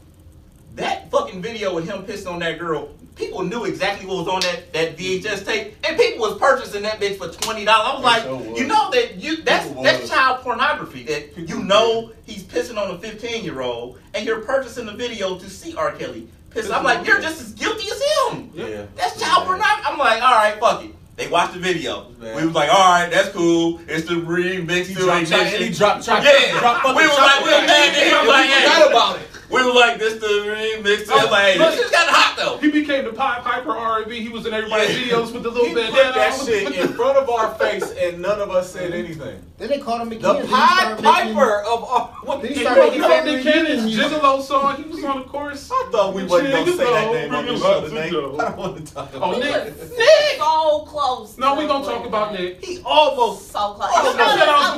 That fucking video with him pissing on that girl. People knew exactly what was on that, that VHS tape, and people was purchasing that bitch for twenty dollars. I was like, was. you know that you that's that's child pornography. That you know he's pissing on a fifteen year old, and you're purchasing the video to see R. Kelly. Because I'm like, you're just as guilty as him. Yeah. That's child pornography. I'm like, all right, fuck it. They watched the video. Man. We was like, all right, that's cool. It's the remix. He dropped, chocolate. he dropped, dropped, yeah. dropped, dropped, dropped, We dropped, dropped, dropped, dropped, dropped, dropped, dropped, we were like, this the remix. I'm like, hey, this shit's hot though. He became the Pied Piper R&B. He was in everybody's yeah. videos with the little he bandana. Put that shit in front of our face, and none of us said anything. Then they called him again. The Pied Piper making, of our. What he started making Candy Cannon's Gigolo song. He was on the chorus. I thought we wasn't gonna say that name on the show tonight. I don't want to talk oh, about. Oh, Nick, Nick, so close. No, we gonna talk about Nick. He almost so close.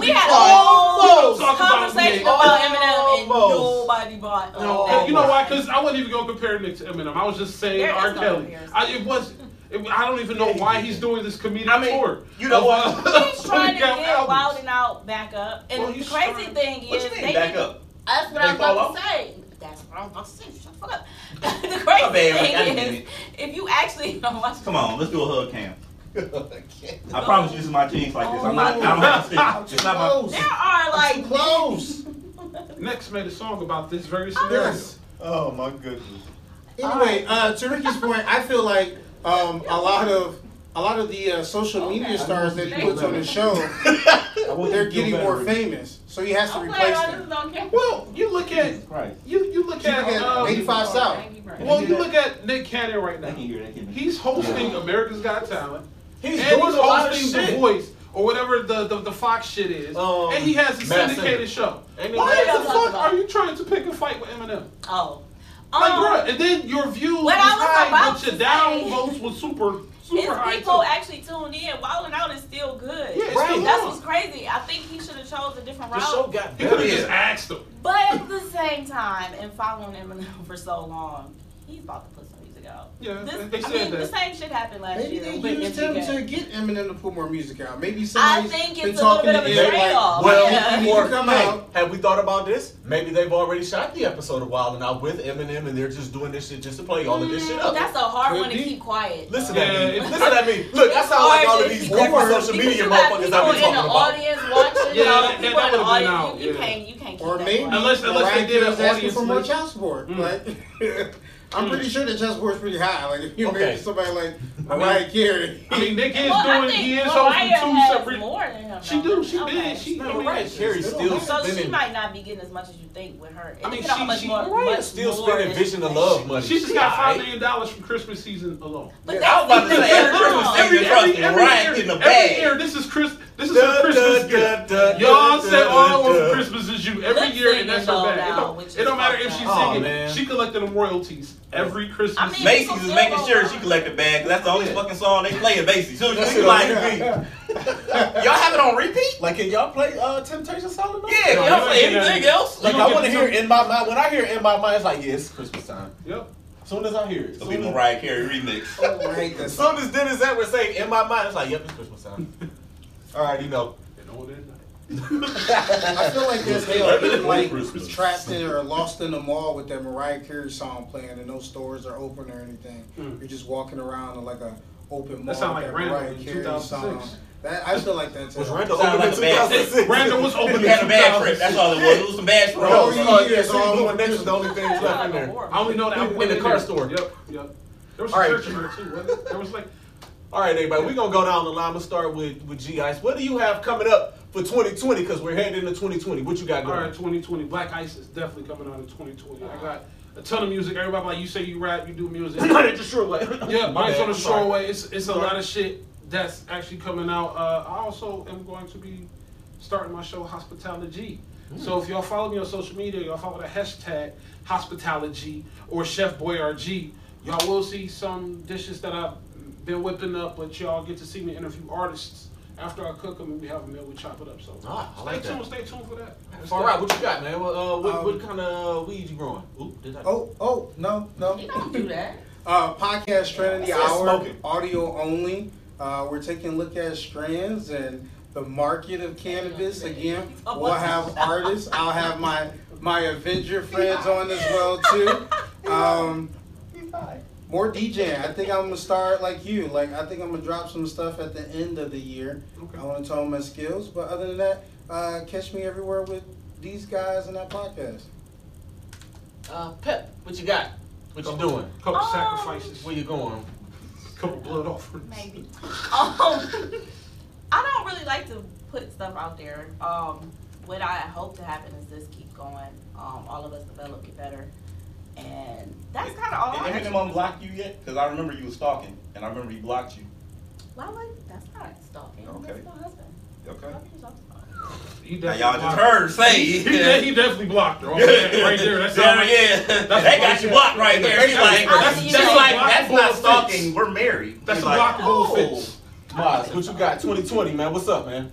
We had a whole conversation about Eminem, and nobody bought. No, oh, you know why? Because I wasn't even gonna compare Nick to Eminem. I was just saying there R. Kelly. I, it was. It, I don't even know why he's doing this comedic I mean, tour. You know what? Uh, he's trying to get. Wild and Out back up. And well, the crazy thing is, what they back up. That's what I'm about to say. That's what I'm about to say. Shut the fuck up. the crazy oh, thing is, if you actually you know, watch. Come on, let's do a hug cam. I promise you, this is my jeans like this. I'm not. I don't have to. It's not my. There are like close. Next made a song about this very scenario. Yes. Oh my goodness. Anyway, uh, to Ricky's point, I feel like um, a lot of a lot of the uh, social okay. media stars that he puts on the show, they're getting more famous. So he has to replace them. Well, you look at you you look at, um, 85 South. Well, you look at Nick Cannon right now. He's hosting America's Got Talent. He's and he's hosting The Voice or whatever the, the, the Fox shit is, um, and he has a syndicated show. Why the fuck are you trying to pick a fight with Eminem? Oh. Like, um, bro, and then your views was, high, but your down were was super, super high. people too. actually tuned in. Wildin' Out is still good. Yeah, right. That's what's crazy. I think he should have chose a different route. The show got better. He could have just asked him. But at the same time, and following Eminem for so long, he's about to yeah, this, they said I mean, that. The same shit happened last Maybe year. Maybe they used him to get Eminem to put more music out. Maybe somebody's I think it's been a little bit of a trade off. Like, well, yeah. come hey, out. Have we thought about this? Maybe they've already shot the episode a while and out with Eminem, and they're just doing this shit just to play all of this shit mm-hmm. up. That's a hard Could one be. to keep quiet. Listen yeah, at me. Listen at me. Look, that sounds like all of these social media motherfuckers I've been talking about. Audience watching. Yeah, people in. You can't. You can't. Or maybe unless unless they did an audience for more child support. Mm. but. I'm pretty sure the chessboard is pretty high. Like if you okay. somebody like Mariah I Carey. I mean, Nick is well, doing. He is hosting two separate. More than him, she do. She okay. did. She no, I mean, right. Carey's still. So she might not be getting as much as you think with her. I mean, she, much she still spending Vision of Love money. She just got five million dollars from Christmas season alone. But yeah, I was about to say every Christmas season, every, every, Ryan a bag. Every year, this is Chris. This is her Christmas gift. Y'all say all of Christmas is you every year, and that's her bag. It don't matter if she's singing. She collected them royalties. Every Christmas, I mean, Macy's is making sure she collected bags. That's the only yeah. fucking song they play at Macy's. So that's like, me, y'all have it on repeat. Like, can y'all play uh, Temptation Solid? Yeah, no, y'all play anything else? Like, I want to hear in my mind. When I hear in my mind, it's like, yeah, it's Christmas time. Yep. Soon as I hear it, it'll be Mariah Carey remix. oh, I hate that. Soon as Dennis Edwards say in my mind, it's like, yep, it's Christmas time. All right, you know. You know what it is. I feel like there's they being like trapped in or lost in the mall with that Mariah Carey song playing, and no stores are open or anything. Mm. You're just walking around in like a open mall. That sound like Mariah in Carey 2006. Song. That, I still like that too. Was Randall open like in 2006? Randall was open in 2006. That's all it was. It was some bad trip. Oh, yeah, yeah. So Blue and the only thing left in there. I only know that. I went in the car store. Yep, yep. There was a church in there too, was there? Was like. All right, everybody, we're going to go down the line. We'll start with, with G Ice. What do you have coming up for 2020 because we're heading into 2020. What you got going? All right, 2020. Black Ice is definitely coming out in 2020. I got a ton of music. Everybody like you say you rap, you do music. Mine's the short way. yeah, mine's on the short way. It's it's a lot of shit that's actually coming out. Uh, I also am going to be starting my show Hospitality. Mm. So if y'all follow me on social media, y'all follow the hashtag Hospitality or Chef Boyarg, y'all will see some dishes that I've been whipping up, but y'all get to see me interview artists after I cook them and we have a meal, we chop it up. So Ah, stay like tuned, that. stay tuned for that. All right, what you got, man? What, uh, what, Um, what kind of weed you growing? Oop, did I? Oh, oh, no, no. You don't do that. Uh, podcast Trinity I said Hour, smoking. audio only. Uh, we're taking a look at strands and the market of cannabis. Again, we'll have artists. I'll have my my Avenger friends on as well too. Um, more DJing. I think I'm gonna start like you. Like I think I'm gonna drop some stuff at the end of the year. Okay. I want to tone my skills, but other than that, uh, catch me everywhere with these guys and that podcast. Uh, Pep, what you got? What you doing? Couple Um, sacrifices, Where you going? couple blood offerings. Maybe. Um, I don't really like to put stuff out there. Um, what I hope to happen is this keep going. Um, all of us develop, get better, and that's kind of all. Did I Eminem actually- unblock you yet? Because I remember you was stalking, and I remember he blocked you. Why would that's not stalking? Okay. That's my husband. Okay. You talking about? He Now y'all just heard her say. He, de- he definitely blocked her. Man, right there. That's yeah, all right. yeah. That's they got you blocked right there. She's like, I that's, see that's like, that's not Blockable stalking. We're married. That's He's a like, blockable Oh. offense. Maz, what you got? 2020, man. What's up, man?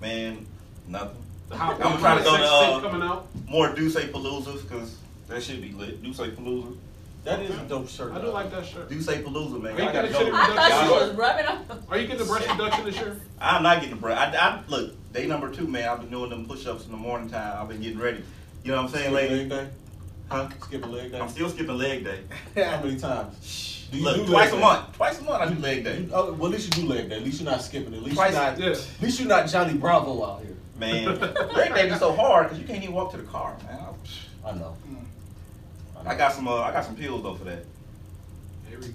Man, nothing. The hot I'm trying to go to, sex uh, coming out. More Duce Paloozas, because that should be lit. Duce Palooza. That is a dope shirt. I do like that shirt. Duce Palooza, man. Are you I gotta gonna shit go. him? I thought you was rubbing up. Are you getting the breast reduction this year? I'm not getting the breast. I, I, look, day number two, man. I've been doing them push-ups in the morning time. I've been getting ready. You know what I'm saying, lady? leg day? Huh? Skip a leg day? I'm still skipping leg day. How many times? Do you Look, do twice a day? month. Twice a month I do leg day. You- oh, well, at least you do leg day. At least you're not skipping it. At least Twice- you're not. Yeah. At least you're not Johnny Bravo out here. Man, leg day be so hard because you can't even walk to the car, man. I know. Mm. I got some. Uh, I got some pills though for that.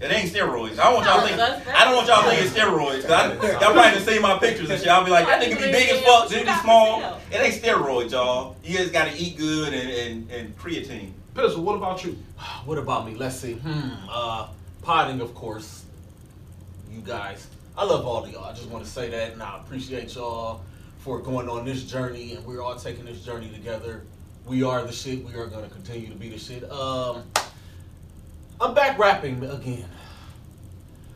It ain't steroids. I don't want y'all No, think. I don't want y'all thinking steroids. 'cause I, y'all probably done seen my pictures and shit. I'll be like, that nigga be big as fuck, then he be small. It ain't steroids, y'all. You just gotta eat good and, and, and creatine. Pizzle, what about you? What about me? Let's see. Hmm. Uh, potting, of course. You guys, I love all of y'all. I just want to say that, and I appreciate y'all for going on this journey, and we're all taking this journey together. We are the shit. We are gonna continue to be the shit. Um, I'm back rapping again.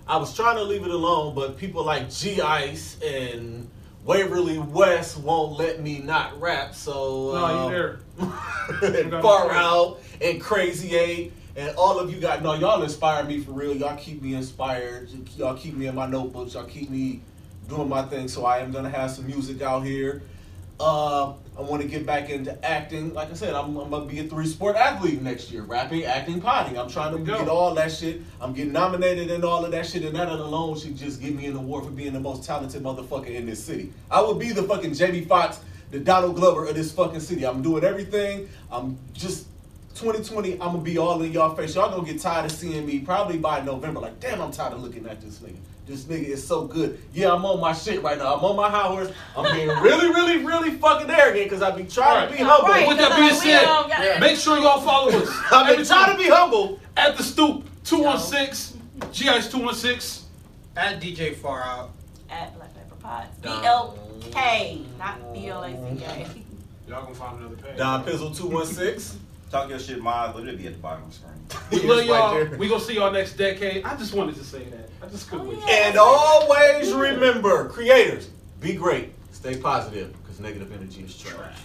I was trying to leave it alone, but people like G Ice and Waverly West won't let me not rap. So No, um, you there. and Far Out and Crazy Eight and all of you guys. No, y'all inspire me for real. Y'all keep me inspired. Y'all keep me in my notebooks. Y'all keep me doing my thing. So I am gonna have some music out here. Uh, I want to get back into acting. Like I said, I'm, I'm gonna be a three sport athlete next year. Rapping, acting, potting. I'm trying to get all that shit. I'm getting nominated and all of that shit, and that alone should just give me an award for being the most talented motherfucker in this city. I would be the fucking Jamie Foxx, the Donald Glover of this fucking city. I'm doing everything. I'm just 2020. I'm gonna be all in y'all face. Y'all gonna get tired of seeing me probably by November. Like, damn, I'm tired of looking at this nigga. This nigga is so good. Yeah, I'm on my shit right now. I'm on my high horse. I'm being really, really, really fucking arrogant because I be trying to be humble. Right, With that 'cause, being said, got- Make sure y'all follow us. I've been Every trying time. to be humble. At the stoop, 216, GI's 216. At DJ Far Out. at Black Pepper Pots. B Dun. L K, not B L A C K. Y'all gonna find another page. Don Pizzle 216. Talk your shit, Miles, but it'll be at the bottom of the screen. We love y'all. we gonna see y'all next decade. I just wanted to say that. I just couldn't Oh, wait. yeah. And always remember, creators, be great, stay positive, because negative energy is trash.